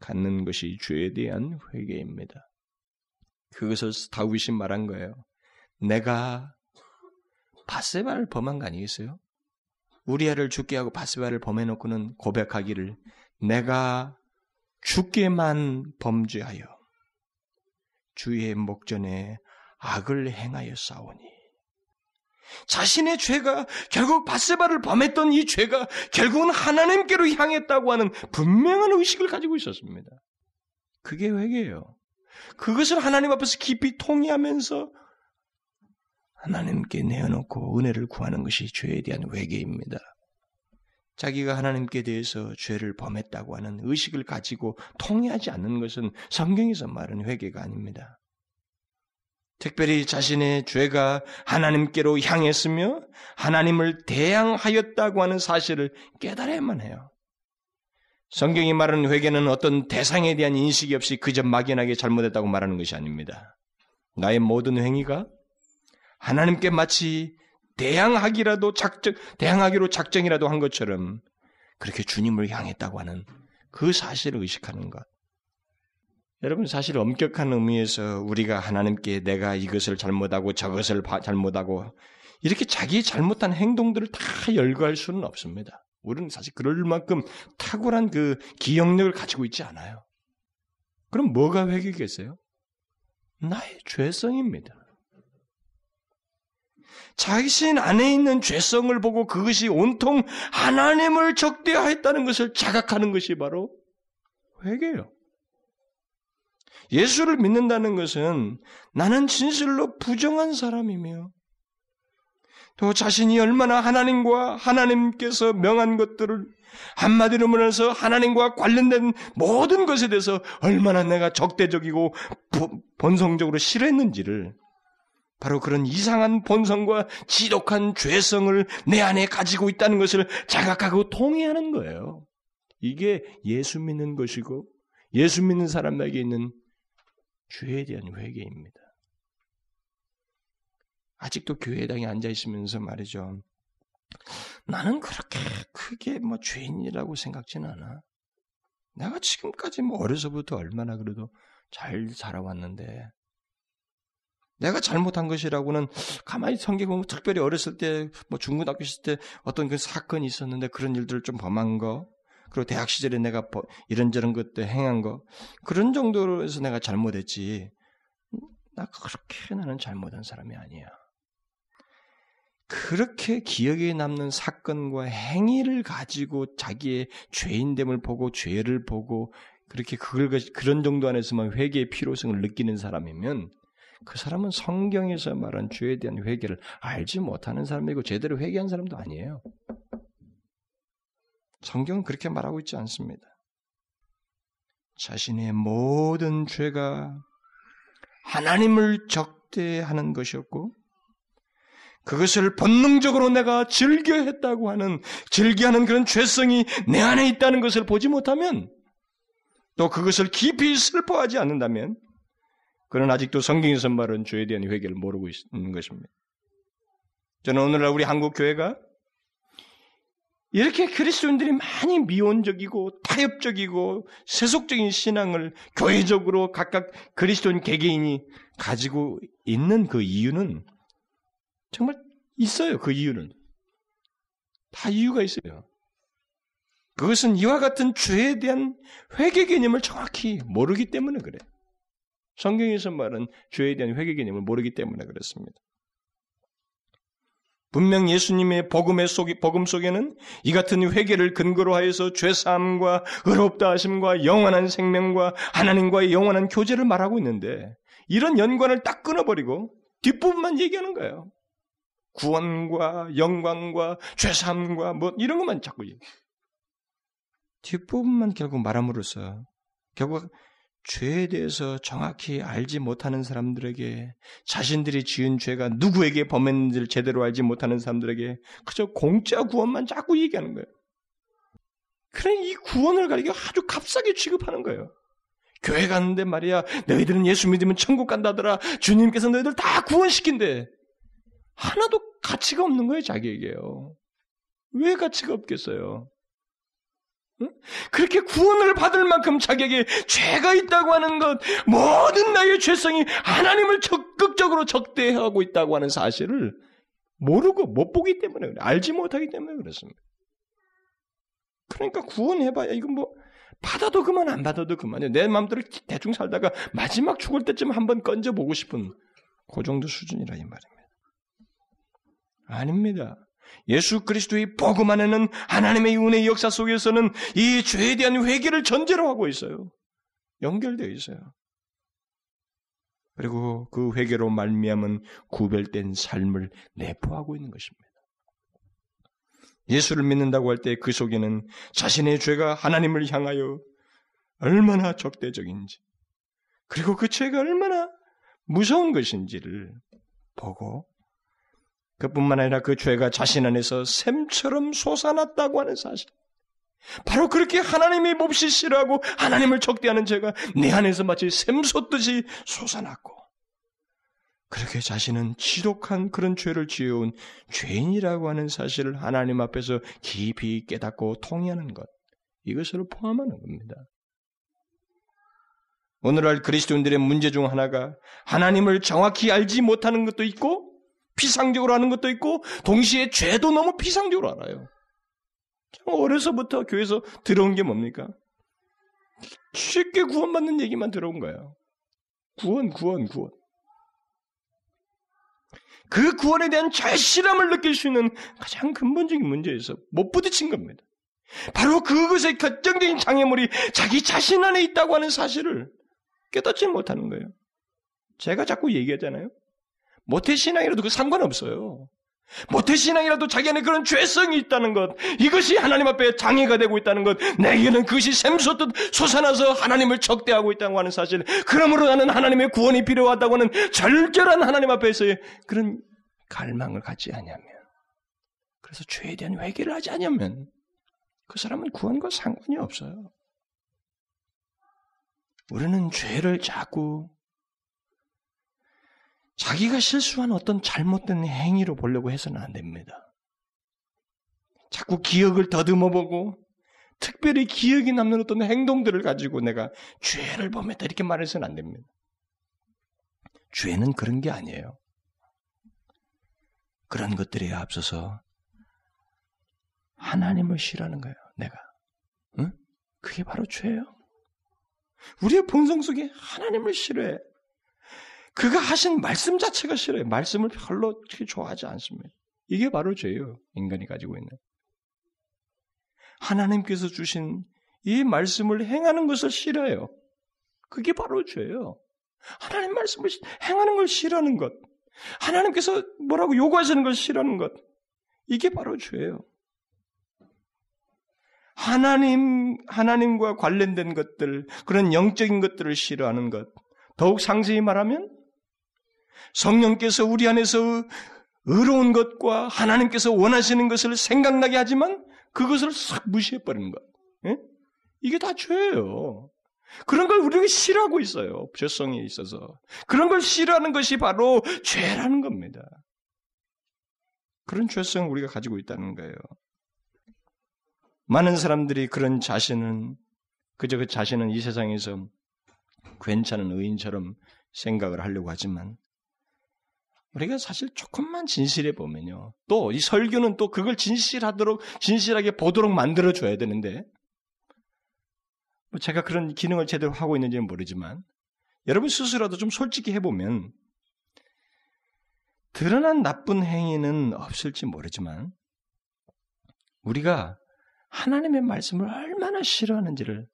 갖는 것이 죄에 대한 회개입니다. 그것을 다윗이 말한 거예요. 내가 바세바를 범한 거 아니겠어요? 우리아를 죽게 하고 바세바를 범해놓고는 고백하기를 내가 죽게만 범죄하여 주의 목전에 악을 행하여 싸우니 자신의 죄가 결국 바세바를 범했던 이 죄가 결국은 하나님께로 향했다고 하는 분명한 의식을 가지고 있었습니다. 그게 회개예요. 그것을 하나님 앞에서 깊이 통의하면서 하나님께 내어놓고 은혜를 구하는 것이 죄에 대한 회개입니다. 자기가 하나님께 대해서 죄를 범했다고 하는 의식을 가지고 통의하지 않는 것은 성경에서 말하는 회개가 아닙니다. 특별히 자신의 죄가 하나님께로 향했으며 하나님을 대항하였다고 하는 사실을 깨달아야만 해요. 성경이 말하는 회개는 어떤 대상에 대한 인식이 없이 그저 막연하게 잘못했다고 말하는 것이 아닙니다. 나의 모든 행위가 하나님께 마치 대항하기라도 작정, 대항하기로 작정이라도 한 것처럼 그렇게 주님을 향했다고 하는 그 사실을 의식하는 것. 여러분 사실 엄격한 의미에서 우리가 하나님께 내가 이것을 잘못하고 저것을 잘못하고 이렇게 자기 잘못한 행동들을 다 열거할 수는 없습니다. 우리는 사실 그럴 만큼 탁월한 그 기억력을 가지고 있지 않아요. 그럼 뭐가 회개겠어요? 나의 죄성입니다. 자신 안에 있는 죄성을 보고 그것이 온통 하나님을 적대하였다는 것을 자각하는 것이 바로 회개예요. 예수를 믿는다는 것은 나는 진실로 부정한 사람이며 또 자신이 얼마나 하나님과 하나님께서 명한 것들을 한마디로 말해서 하나님과 관련된 모든 것에 대해서 얼마나 내가 적대적이고 본성적으로 싫어했는지를 바로 그런 이상한 본성과 지독한 죄성을 내 안에 가지고 있다는 것을 자각하고 통해하는 거예요. 이게 예수 믿는 것이고 예수 믿는 사람에게 있는 죄에 대한 회개입니다. 아직도 교회당에 앉아 있으면서 말이죠. 나는 그렇게 크게 뭐 죄인이라고 생각지는 않아. 내가 지금까지 뭐 어려서부터 얼마나 그래도 잘 살아왔는데 내가 잘못한 것이라고는 가만히 성경 보면 특별히 어렸을 때 뭐 중고등학교 있을 때 어떤 그 사건이 있었는데 그런 일들을 좀 범한 거 그리고 대학 시절에 내가 이런저런 것들 행한 거 그런 정도로 해서 내가 잘못했지 나 그렇게 나는 잘못한 사람이 아니야. 그렇게 기억에 남는 사건과 행위를 가지고 자기의 죄인됨을 보고 죄를 보고 그렇게 그걸 그런 정도 안에서만 회개의 필요성을 느끼는 사람이면 그 사람은 성경에서 말한 죄에 대한 회개를 알지 못하는 사람이고 제대로 회개한 사람도 아니에요. 성경은 그렇게 말하고 있지 않습니다. 자신의 모든 죄가 하나님을 적대하는 것이었고, 그것을 본능적으로 내가 즐겨했다고 하는, 즐겨하는 그런 죄성이 내 안에 있다는 것을 보지 못하면, 또 그것을 깊이 슬퍼하지 않는다면, 그는 아직도 성경에서 말하는 죄에 대한 회개를 모르고 있는 것입니다. 저는 오늘날 우리 한국 교회가 이렇게 그리스도인들이 많이 미온적이고 타협적이고 세속적인 신앙을 교회적으로 각각 그리스도인 개개인이 가지고 있는 그 이유는 정말 있어요. 그 이유는 다 이유가 있어요. 그것은 이와 같은 죄에 대한 회개 개념을 정확히 모르기 때문에 그래. 성경에서 말은 죄에 대한 회개 개념을 모르기 때문에 그렇습니다. 분명 예수님의 복음의 속, 복음 속에는 이 같은 회개를 근거로 하여서 죄사함과 의롭다 하심과 영원한 생명과 하나님과의 영원한 교제를 말하고 있는데 이런 연관을 딱 끊어버리고 뒷부분만 얘기하는 거예요. 구원과 영광과 죄사함과 뭐 이런 것만 자꾸 얘기. 뒷부분만 결국 말함으로써 결국 죄에 대해서 정확히 알지 못하는 사람들에게 자신들이 지은 죄가 누구에게 범했는지를 제대로 알지 못하는 사람들에게 그저 공짜 구원만 자꾸 얘기하는 거예요. 그래 이 구원을 가리켜 아주 값싸게 취급하는 거예요. 교회 가는데 말이야. 너희들은 예수 믿으면 천국 간다더라. 주님께서 너희들 다 구원시킨대. 하나도 가치가 없는 거예요, 자기에게요. 왜 가치가 없겠어요? 응? 그렇게 구원을 받을 만큼 자기에게 죄가 있다고 하는 것, 모든 나의 죄성이 하나님을 적극적으로 적대하고 있다고 하는 사실을 모르고 못 보기 때문에 그래. 알지 못하기 때문에 그렇습니다. 그러니까 구원해봐야 이건 뭐 받아도 그만 안 받아도 그만이에요. 내 마음대로 대충 살다가 마지막 죽을 때쯤 한번 건져보고 싶은 그 정도 수준이라 이 말입니다. 아닙니다. 예수 그리스도의 복음 안에는 하나님의 은혜의 역사 속에서는 이 죄에 대한 회개를 전제로 하고 있어요. 연결되어 있어요. 그리고 그 회개로 말미암은 구별된 삶을 내포하고 있는 것입니다. 예수를 믿는다고 할 때 그 속에는 자신의 죄가 하나님을 향하여 얼마나 적대적인지, 그리고 그 죄가 얼마나 무서운 것인지를 보고 그뿐만 아니라 그 죄가 자신 안에서 샘처럼 솟아났다고 하는 사실. 바로 그렇게 하나님이 몹시 싫어하고 하나님을 적대하는 죄가 내 안에서 마치 샘솟듯이 솟아났고 그렇게 자신은 지독한 그런 죄를 지어온 죄인이라고 하는 사실을 하나님 앞에서 깊이 깨닫고 통의하는 것 이것을 포함하는 겁니다. 오늘날 그리스도인들의 문제 중 하나가 하나님을 정확히 알지 못하는 것도 있고 피상적으로 하는 것도 있고 동시에 죄도 너무 피상적으로 알아요. 어려서부터 교회에서 들어온 게 뭡니까? 쉽게 구원받는 얘기만 들어온 거예요. 구원, 구원, 구원. 그 구원에 대한 절실함을 느낄 수 있는 가장 근본적인 문제에서 못 부딪힌 겁니다. 바로 그것의 결정적인 장애물이 자기 자신 안에 있다고 하는 사실을 깨닫지 못하는 거예요. 제가 자꾸 얘기하잖아요. 모태신앙이라도 그 상관없어요. 모태신앙이라도 자기 안에 그런 죄성이 있다는 것, 이것이 하나님 앞에 장애가 되고 있다는 것, 내게는 그것이 샘솟듯 솟아나서 하나님을 적대하고 있다고 하는 사실, 그러므로 나는 하나님의 구원이 필요하다고 하는 절절한 하나님 앞에서의 그런 갈망을 갖지 않으면, 그래서 죄에 대한 회개를 하지 않으면, 그 사람은 구원과 상관이 없어요. 우리는 죄를 자꾸 자기가 실수한 어떤 잘못된 행위로 보려고 해서는 안 됩니다. 자꾸 기억을 더듬어 보고 특별히 기억이 남는 어떤 행동들을 가지고 내가 죄를 범했다 이렇게 말해서는 안 됩니다. 죄는 그런 게 아니에요. 그런 것들에 앞서서 하나님을 싫어하는 거예요. 내가. 응? 그게 바로 죄예요. 우리의 본성 속에 하나님을 싫어해. 그가 하신 말씀 자체가 싫어요. 말씀을 별로 좋아하지 않습니다. 이게 바로 죄예요. 인간이 가지고 있는. 하나님께서 주신 이 말씀을 행하는 것을 싫어해요. 그게 바로 죄예요. 하나님 말씀을 행하는 걸 싫어하는 것. 하나님께서 뭐라고 요구하시는 걸 싫어하는 것. 이게 바로 죄예요. 하나님, 하나님과 관련된 것들, 그런 영적인 것들을 싫어하는 것. 더욱 상세히 말하면 성령께서 우리 안에서 의로운 것과 하나님께서 원하시는 것을 생각나게 하지만 그것을 싹 무시해버리는 것. 예? 이게 다 죄예요. 그런 걸 우리가 싫어하고 있어요. 죄성에 있어서. 그런 걸 싫어하는 것이 바로 죄라는 겁니다. 그런 죄성을 우리가 가지고 있다는 거예요. 많은 사람들이 그런 자신은, 그저 그 자신은 이 세상에서 괜찮은 의인처럼 생각을 하려고 하지만, 우리가 사실 조금만 진실해 보면요. 또 이 설교는 또 그걸 진실하도록 진실하게 보도록 만들어 줘야 되는데 뭐 제가 그런 기능을 제대로 하고 있는지는 모르지만 여러분 스스로도 좀 솔직히 해보면 드러난 나쁜 행위는 없을지 모르지만 우리가 하나님의 말씀을 얼마나 싫어하는지를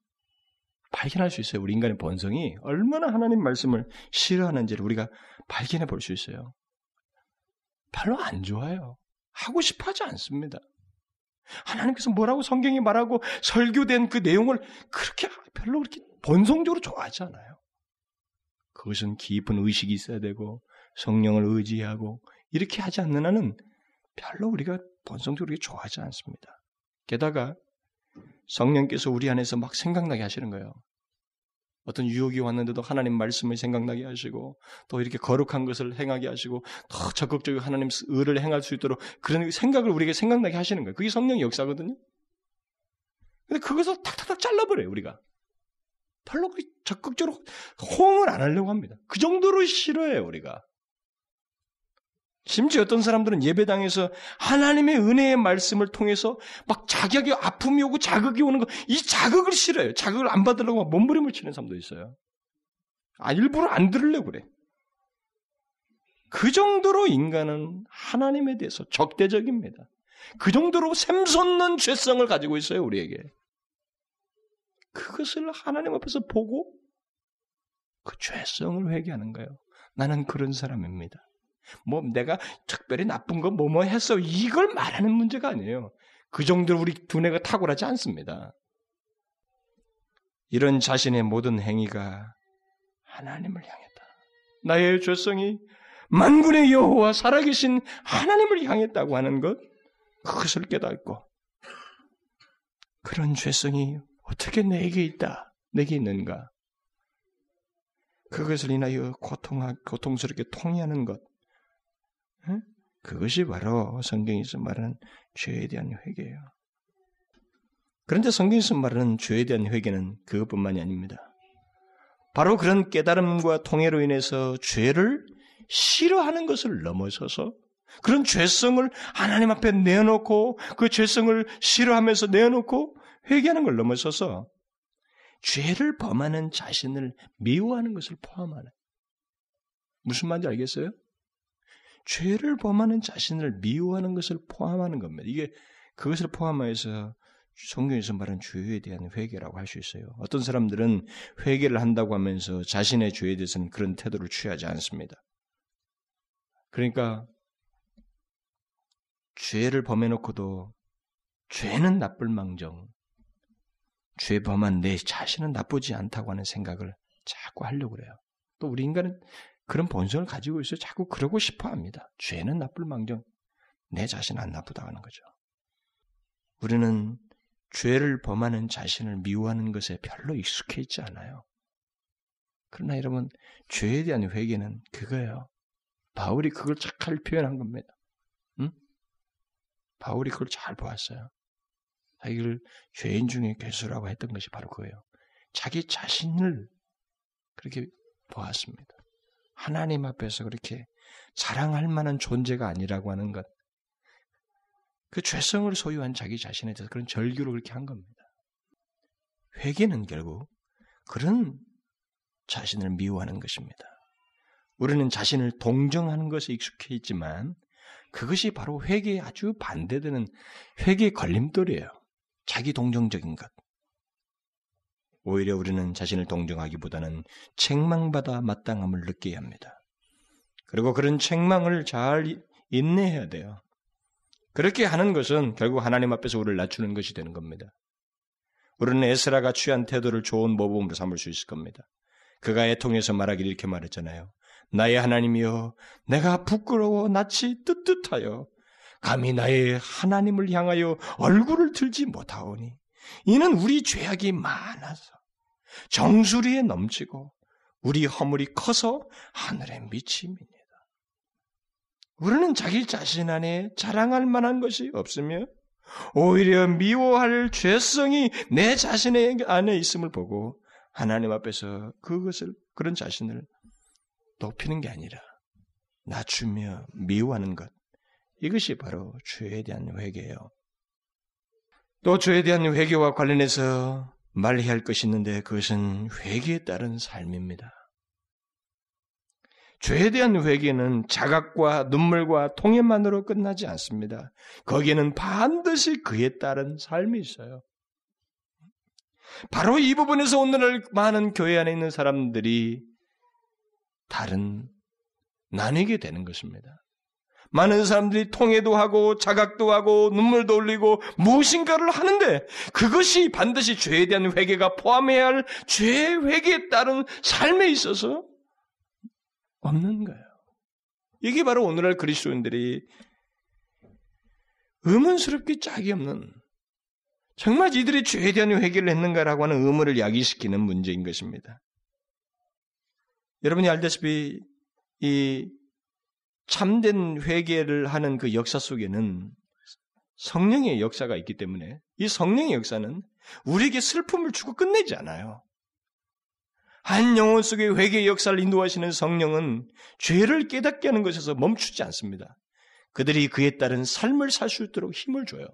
발견할 수 있어요. 우리 인간의 본성이 얼마나 하나님 말씀을 싫어하는지를 우리가 발견해 볼 수 있어요. 별로 안 좋아요. 하고 싶어 하지 않습니다. 하나님께서 뭐라고 성경이 말하고 설교된 그 내용을 그렇게 별로 그렇게 본성적으로 좋아하지 않아요. 그것은 깊은 의식이 있어야 되고 성령을 의지하고 이렇게 하지 않는 한은 별로 우리가 본성적으로 좋아하지 않습니다. 게다가 성령께서 우리 안에서 막 생각나게 하시는 거예요. 어떤 유혹이 왔는데도 하나님 말씀을 생각나게 하시고 또 이렇게 거룩한 것을 행하게 하시고 더 적극적으로 하나님 의를 행할 수 있도록 그런 생각을 우리에게 생각나게 하시는 거예요. 그게 성령의 역사거든요. 근데 그것을 탁탁탁 잘라버려요, 우리가. 별로 적극적으로 호응을 안 하려고 합니다. 그 정도로 싫어해요, 우리가. 심지어 어떤 사람들은 예배당에서 하나님의 은혜의 말씀을 통해서 막 자격이 아픔이 오고 자극이 오는 거, 이 자극을 싫어요. 자극을 안 받으려고 막 몸부림을 치는 사람도 있어요. 아, 일부러 안 들으려고 그래. 그 정도로 인간은 하나님에 대해서 적대적입니다. 그 정도로 샘솟는 죄성을 가지고 있어요, 우리에게. 그것을 하나님 앞에서 보고 그 죄성을 회개하는 거예요. 나는 그런 사람입니다. 뭐 내가 특별히 나쁜 거 뭐뭐 했어 이걸 말하는 문제가 아니에요. 그 정도로 우리 두뇌가 탁월하지 않습니다. 이런 자신의 모든 행위가 하나님을 향했다. 나의 죄성이 만군의 여호와 살아계신 하나님을 향했다고 하는 것 그것을 깨닫고 그런 죄성이 어떻게 내게 있다, 내게 있는가? 그것을 인하여 고통, 고통스럽게 통해하는 것, 그것이 바로 성경에서 말하는 죄에 대한 회개예요. 그런데 성경에서 말하는 죄에 대한 회개는 그것뿐만이 아닙니다. 바로 그런 깨달음과 통해로 인해서 죄를 싫어하는 것을 넘어서서 그런 죄성을 하나님 앞에 내놓고 그 죄성을 싫어하면서 내놓고 회개하는 걸 넘어서서 죄를 범하는 자신을 미워하는 것을 포함하는 무슨 말인지 알겠어요? 죄를 범하는 자신을 미워하는 것을 포함하는 겁니다. 이게 그것을 포함하여서 성경에서 말하는 죄에 대한 회개라고 할 수 있어요. 어떤 사람들은 회개를 한다고 하면서 자신의 죄에 대해서는 그런 태도를 취하지 않습니다. 그러니까 죄를 범해놓고도 죄는 나쁠 망정, 죄 범한 내 자신은 나쁘지 않다고 하는 생각을 자꾸 하려고 그래요. 또 우리 인간은 그런 본성을 가지고 있어요. 자꾸 그러고 싶어 합니다. 죄는 나쁠 망정, 내 자신 안 나쁘다고 하는 거죠. 우리는 죄를 범하는 자신을 미워하는 것에 별로 익숙해 있지 않아요. 그러나 여러분, 죄에 대한 회개는 그거예요. 바울이 그걸 잘 표현한 겁니다. 응? 바울이 그걸 잘 보았어요. 자기를 죄인 중에 괴수라고 했던 것이 바로 그거예요. 자기 자신을 그렇게 보았습니다. 하나님 앞에서 그렇게 자랑할 만한 존재가 아니라고 하는 것. 그 죄성을 소유한 자기 자신에 대해서 그런 절규를 그렇게 한 겁니다. 회개는 결국 그런 자신을 미워하는 것입니다. 우리는 자신을 동정하는 것에 익숙해 있지만 그것이 바로 회개에 아주 반대되는 회개의 걸림돌이에요. 자기 동정적인 것. 오히려 우리는 자신을 동정하기보다는 책망받아 마땅함을 느껴야 합니다. 그리고 그런 책망을 잘 인내해야 돼요. 그렇게 하는 것은 결국 하나님 앞에서 우리를 낮추는 것이 되는 겁니다. 우리는 에스라가 취한 태도를 좋은 모범으로 삼을 수 있을 겁니다. 그가 애통해서 말하기를 이렇게 말했잖아요. 나의 하나님이여, 내가 부끄러워 낯이 뜨뜻하여 감히 나의 하나님을 향하여 얼굴을 들지 못하오니 이는 우리 죄악이 많아서 정수리에 넘치고 우리 허물이 커서 하늘에 미침입니다. 우리는 자기 자신 안에 자랑할 만한 것이 없으며 오히려 미워할 죄성이 내 자신의 안에 있음을 보고 하나님 앞에서 그것을 그런 자신을 높이는 게 아니라 낮추며 미워하는 것 이것이 바로 죄에 대한 회개예요. 또 죄에 대한 회개와 관련해서 말해야 할 것이 있는데 그것은 회개에 따른 삶입니다. 죄에 대한 회개는 자각과 눈물과 통해만으로 끝나지 않습니다. 거기에는 반드시 그에 따른 삶이 있어요. 바로 이 부분에서 오늘날 많은 교회 안에 있는 사람들이 다른 나뉘게 되는 것입니다. 많은 사람들이 통해도 하고 자각도 하고 눈물도 흘리고 무엇인가를 하는데 그것이 반드시 죄에 대한 회개가 포함해야 할 죄의 회개에 따른 삶에 있어서 없는 거예요. 이게 바로 오늘날 그리스도인들이 의문스럽게 짝이 없는 정말 이들이 죄에 대한 회개를 했는가라고 하는 의문을 야기시키는 문제인 것입니다. 여러분이 알다시피 이 참된 회개를 하는 그 역사 속에는 성령의 역사가 있기 때문에 이 성령의 역사는 우리에게 슬픔을 주고 끝내지 않아요. 한 영혼 속의 회개의 역사를 인도하시는 성령은 죄를 깨닫게 하는 것에서 멈추지 않습니다. 그들이 그에 따른 삶을 살 수 있도록 힘을 줘요.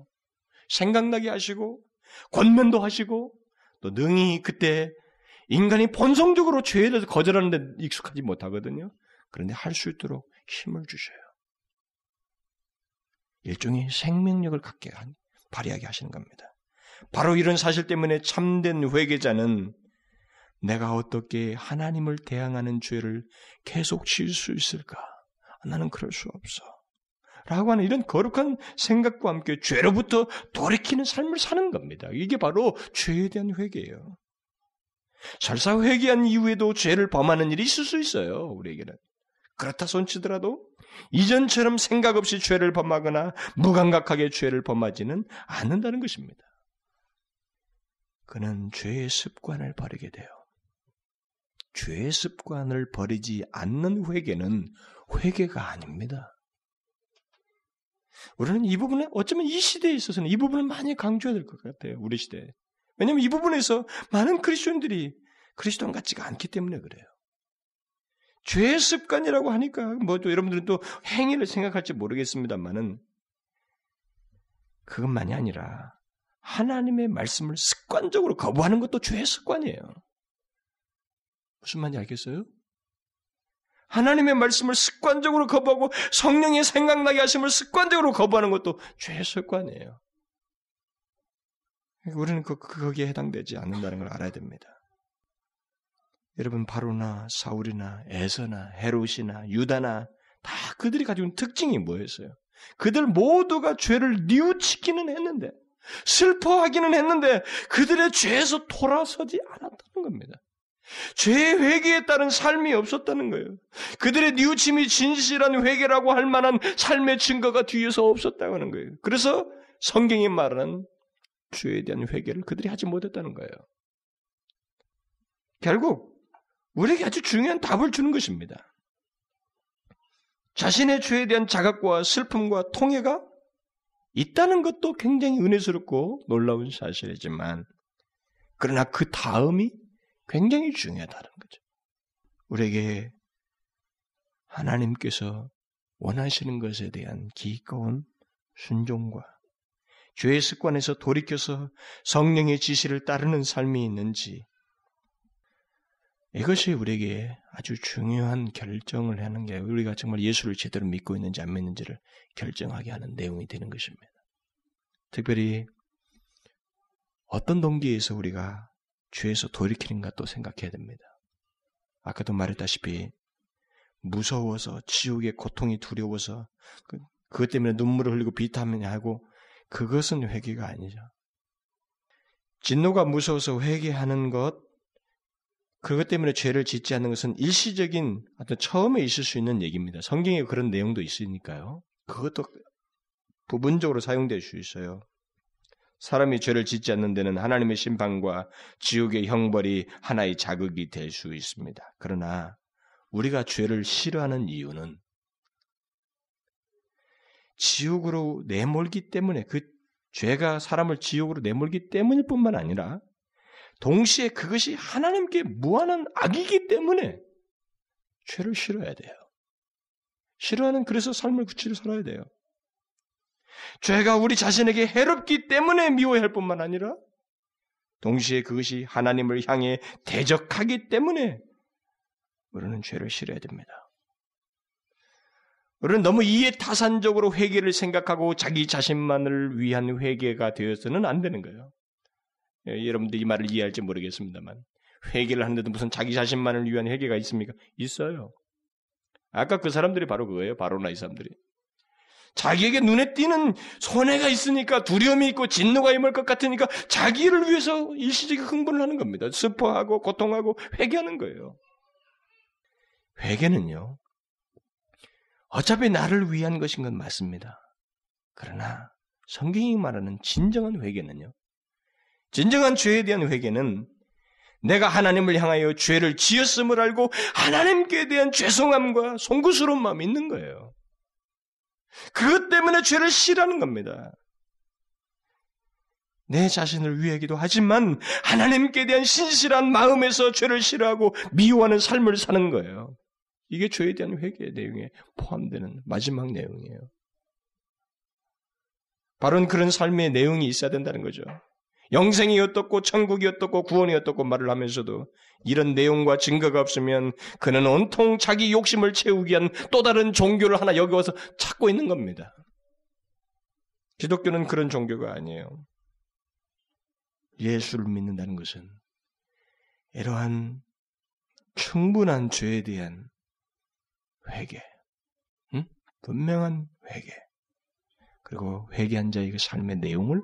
생각나게 하시고 권면도 하시고 또 능히 그때 인간이 본성적으로 죄에 대해서 거절하는 데 익숙하지 못하거든요. 그런데 할 수 있도록 힘을 주셔요. 일종의 생명력을 갖게 한, 발휘하게 하시는 겁니다. 바로 이런 사실 때문에 참된 회개자는 내가 어떻게 하나님을 대항하는 죄를 계속 지을 수 있을까? 나는 그럴 수 없어. 라고 하는 이런 거룩한 생각과 함께 죄로부터 돌이키는 삶을 사는 겁니다. 이게 바로 죄에 대한 회개예요. 설사 회개한 이후에도 죄를 범하는 일이 있을 수 있어요. 우리에게는. 그렇다 손치더라도 이전처럼 생각 없이 죄를 범하거나 무감각하게 죄를 범하지는 않는다는 것입니다. 그는 죄의 습관을 버리게 돼요. 죄의 습관을 버리지 않는 회개는 회개가 아닙니다. 우리는 이 부분에 어쩌면 이 시대에 있어서는 이 부분을 많이 강조해야 될 것 같아요. 우리 시대에. 왜냐하면 이 부분에서 많은 그리스도인들이 그리스도인 같지가 않기 때문에 그래요. 죄의 습관이라고 하니까 뭐 또 여러분들은 또 행위를 생각할지 모르겠습니다만은 그것만이 아니라 하나님의 말씀을 습관적으로 거부하는 것도 죄의 습관이에요. 무슨 말인지 알겠어요? 하나님의 말씀을 습관적으로 거부하고 성령의 생각나게 하심을 습관적으로 거부하는 것도 죄의 습관이에요. 우리는 그, 거기에 해당되지 않는다는 걸 알아야 됩니다. 여러분 바로나 사울이나 에서나 헤롯이나 유다나 다 그들이 가지고 있는 특징이 뭐였어요? 그들 모두가 죄를 뉘우치기는 했는데 슬퍼하기는 했는데 그들의 죄에서 돌아서지 않았다는 겁니다. 죄의 회개에 따른 삶이 없었다는 거예요. 그들의 뉘우침이 진실한 회개라고 할 만한 삶의 증거가 뒤에서 없었다고 하는 거예요. 그래서 성경이 말하는 죄에 대한 회개를 그들이 하지 못했다는 거예요. 결국 우리에게 아주 중요한 답을 주는 것입니다. 자신의 죄에 대한 자각과 슬픔과 통해가 있다는 것도 굉장히 은혜스럽고 놀라운 사실이지만, 그러나 그 다음이 굉장히 중요하다는 거죠. 우리에게 하나님께서 원하시는 것에 대한 기꺼운 순종과 죄의 습관에서 돌이켜서 성령의 지시를 따르는 삶이 있는지 이것이 우리에게 아주 중요한 결정을 하는 게 우리가 정말 예수를 제대로 믿고 있는지 안 믿는지를 결정하게 하는 내용이 되는 것입니다. 특별히 어떤 동기에서 우리가 죄에서 돌이키는가 또 생각해야 됩니다. 아까도 말했다시피 무서워서 지옥의 고통이 두려워서 그, 그것 때문에 눈물을 흘리고 비타민이 하고 그것은 회개가 아니죠. 진노가 무서워서 회개하는 것 그것 때문에 죄를 짓지 않는 것은 일시적인 어떤 처음에 있을 수 있는 얘기입니다. 성경에 그런 내용도 있으니까요. 그것도 부분적으로 사용될 수 있어요. 사람이 죄를 짓지 않는 데는 하나님의 심판과 지옥의 형벌이 하나의 자극이 될 수 있습니다. 그러나 우리가 죄를 싫어하는 이유는 지옥으로 내몰기 때문에 그 죄가 사람을 지옥으로 내몰기 때문일 뿐만 아니라 동시에 그것이 하나님께 무한한 악이기 때문에 죄를 싫어야 돼요. 싫어하는 그래서 삶을 구치를 살아야 돼요. 죄가 우리 자신에게 해롭기 때문에 미워야 할 뿐만 아니라 동시에 그것이 하나님을 향해 대적하기 때문에 우리는 죄를 싫어야 됩니다. 우리는 너무 이해타산적으로 회개를 생각하고 자기 자신만을 위한 회개가 되어서는 안 되는 거예요. 예, 여러분들이 이 말을 이해할지 모르겠습니다만 회개를 하는데도 무슨 자기 자신만을 위한 회개가 있습니까? 있어요. 아까 그 사람들이 바로 그거예요. 바로나 이 사람들이. 자기에게 눈에 띄는 손해가 있으니까 두려움이 있고 진노가 임할 것 같으니까 자기를 위해서 일시적인 흥분을 하는 겁니다. 슬퍼하고 고통하고 회개하는 거예요. 회개는요. 어차피 나를 위한 것인 건 맞습니다. 그러나 성경이 말하는 진정한 회개는요. 진정한 죄에 대한 회개는 내가 하나님을 향하여 죄를 지었음을 알고 하나님께 대한 죄송함과 송구스러운 마음이 있는 거예요. 그것 때문에 죄를 싫어하는 겁니다. 내 자신을 위하기도 하지만 하나님께 대한 신실한 마음에서 죄를 싫어하고 미워하는 삶을 사는 거예요. 이게 죄에 대한 회개의 내용에 포함되는 마지막 내용이에요. 바로 그런 삶의 내용이 있어야 된다는 거죠. 영생이 어떻고 천국이 어떻고 구원이 어떻고 말을 하면서도 이런 내용과 증거가 없으면 그는 온통 자기 욕심을 채우기 위한 또 다른 종교를 하나 여기 와서 찾고 있는 겁니다. 기독교는 그런 종교가 아니에요. 예수를 믿는다는 것은 이러한 충분한 죄에 대한 회개, 응? 분명한 회개, 그리고 회개한 자의 그 삶의 내용을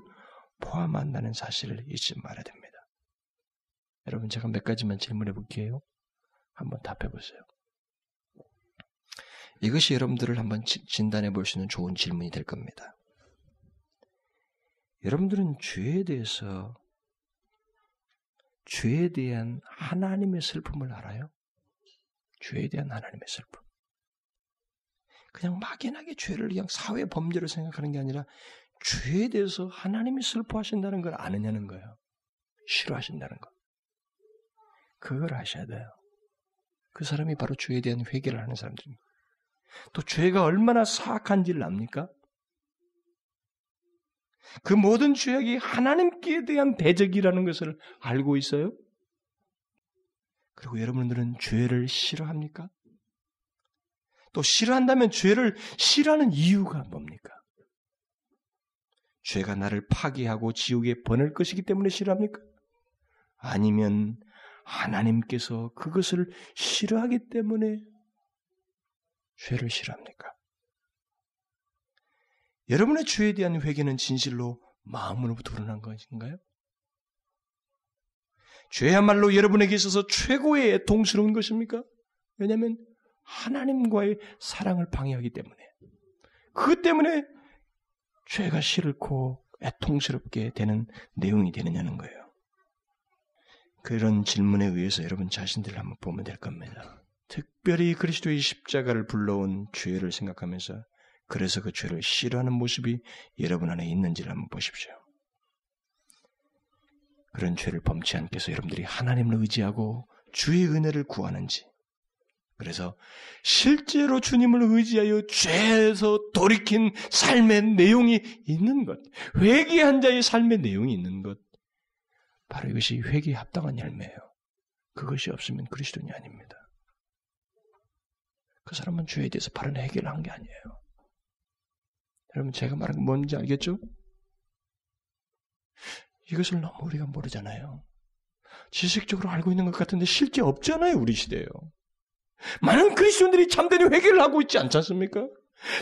포함한다는 사실을 잊지 말아야 됩니다. 여러분, 제가 몇 가지만 질문해 볼게요. 한번 답해 보세요. 이것이 여러분들을 한번 진단해 볼 수 있는 좋은 질문이 될 겁니다. 여러분들은 죄에 대해서 죄에 대한 하나님의 슬픔을 알아요? 죄에 대한 하나님의 슬픔. 그냥 막연하게 죄를 그냥 사회 범죄로 생각하는 게 아니라 죄에 대해서 하나님이 슬퍼하신다는 걸 아느냐는 거예요. 싫어하신다는 거. 그걸 아셔야 돼요. 그 사람이 바로 죄에 대한 회개를 하는 사람들입니다. 또 죄가 얼마나 사악한지를 압니까? 그 모든 죄악이 하나님께 대한 대적이라는 것을 알고 있어요? 그리고 여러분들은 죄를 싫어합니까? 또 싫어한다면 죄를 싫어하는 이유가 뭡니까? 죄가 나를 파괴하고 지옥에 보낼 것이기 때문에 싫어합니까? 아니면 하나님께서 그것을 싫어하기 때문에 죄를 싫어합니까? 여러분의 죄에 대한 회개는 진실로 마음으로부터 우러난 것인가요? 죄야말로 여러분에게 있어서 최고의 애통스러운 것입니까? 왜냐하면 하나님과의 사랑을 방해하기 때문에. 그것 때문에 죄가 싫고 애통스럽게 되는 내용이 되느냐는 거예요. 그런 질문에 의해서 여러분 자신들을 한번 보면 될 겁니다. 특별히 그리스도의 십자가를 불러온 죄를 생각하면서 그래서 그 죄를 싫어하는 모습이 여러분 안에 있는지를 한번 보십시오. 그런 죄를 범치 않게 해서 여러분들이 하나님을 의지하고 주의 은혜를 구하는지, 그래서 실제로 주님을 의지하여 죄에서 돌이킨 삶의 내용이 있는 것, 회개한 자의 삶의 내용이 있는 것, 바로 이것이 회개에 합당한 열매예요. 그것이 없으면 그리스도인이 아닙니다. 그 사람은 죄에 대해서 바른 해결을 한 게 아니에요. 여러분 제가 말한 건 뭔지 알겠죠? 이것을 너무 우리가 모르잖아요. 지식적으로 알고 있는 것 같은데 실제 없잖아요, 우리 시대에요. 많은 그리스도인들이 참된 회개를 하고 있지 않지 않습니까?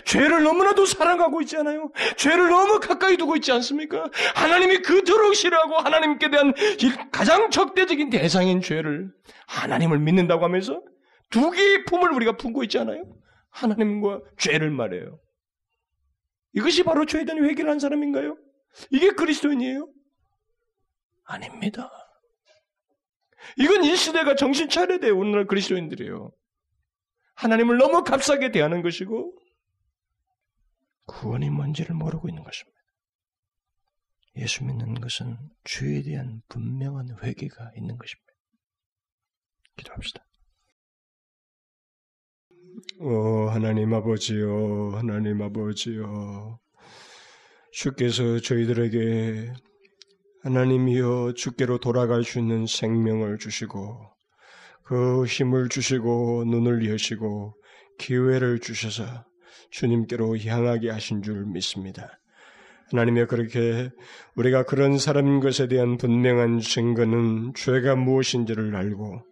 죄를 너무나도 사랑하고 있지 않아요? 죄를 너무 가까이 두고 있지 않습니까? 하나님이 그토록 싫어하고 하나님께 대한 가장 적대적인 대상인 죄를 하나님을 믿는다고 하면서 두 개의 품을 우리가 품고 있지 않아요? 하나님과 죄를 말해요. 이것이 바로 죄에 대한 회개를 한 사람인가요? 이게 그리스도인이에요? 아닙니다. 이건 이 시대가 정신 차려야 돼요. 오늘날 그리스도인들이에요. 하나님을 너무 값싸게 대하는 것이고 구원이 뭔지를 모르고 있는 것입니다. 예수 믿는 것은 죄에 대한 분명한 회개가 있는 것입니다. 기도합시다. 오 하나님 아버지요, 하나님 아버지요. 주께서 저희들에게 하나님이여 주께로 돌아갈 수 있는 생명을 주시고 그 힘을 주시고 눈을 여시고 기회를 주셔서 주님께로 향하게 하신 줄 믿습니다. 하나님의 그렇게 우리가 그런 사람인 것에 대한 분명한 증거는 죄가 무엇인지를 알고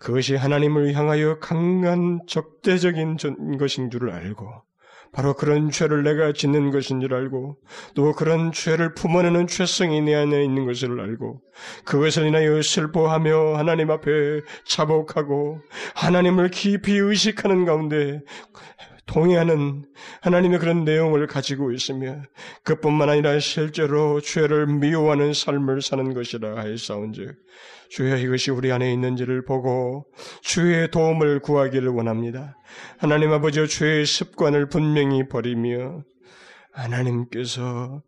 그것이 하나님을 향하여 강한 적대적인 것인 줄을 알고 바로 그런 죄를 내가 짓는 것인 줄 알고 또 그런 죄를 품어내는 죄성이 내 안에 있는 것을 알고 그것을 인하여 슬퍼하며 하나님 앞에 자복하고 하나님을 깊이 의식하는 가운데 동의하는 하나님의 그런 내용을 가지고 있으며 그뿐만 아니라 실제로 죄를 미워하는 삶을 사는 것이라 하였사온즉 주여 이것이 우리 안에 있는지를 보고 주의 도움을 구하기를 원합니다. 하나님 아버지의 죄의 습관을 분명히 버리며 하나님께서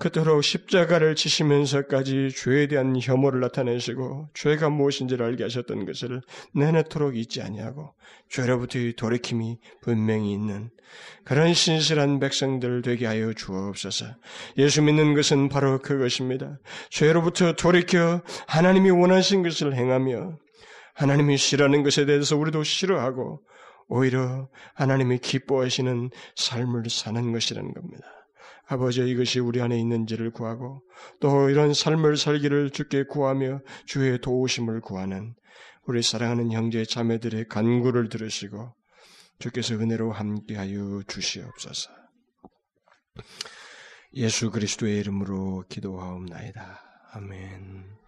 그토록 십자가를 지시면서까지 죄에 대한 혐오를 나타내시고 죄가 무엇인지를 알게 하셨던 것을 내내토록 잊지 아니하고 죄로부터의 돌이킴이 분명히 있는 그런 신실한 백성들 되게 하여 주옵소서. 예수 믿는 것은 바로 그것입니다. 죄로부터 돌이켜 하나님이 원하신 것을 행하며 하나님이 싫어하는 것에 대해서 우리도 싫어하고 오히려 하나님이 기뻐하시는 삶을 사는 것이라는 겁니다. 아버지 이것이 우리 안에 있는지를 구하고 또 이런 삶을 살기를 주께 구하며 주의 도우심을 구하는 우리 사랑하는 형제 자매들의 간구를 들으시고 주께서 은혜로 함께하여 주시옵소서. 예수 그리스도의 이름으로 기도하옵나이다. 아멘.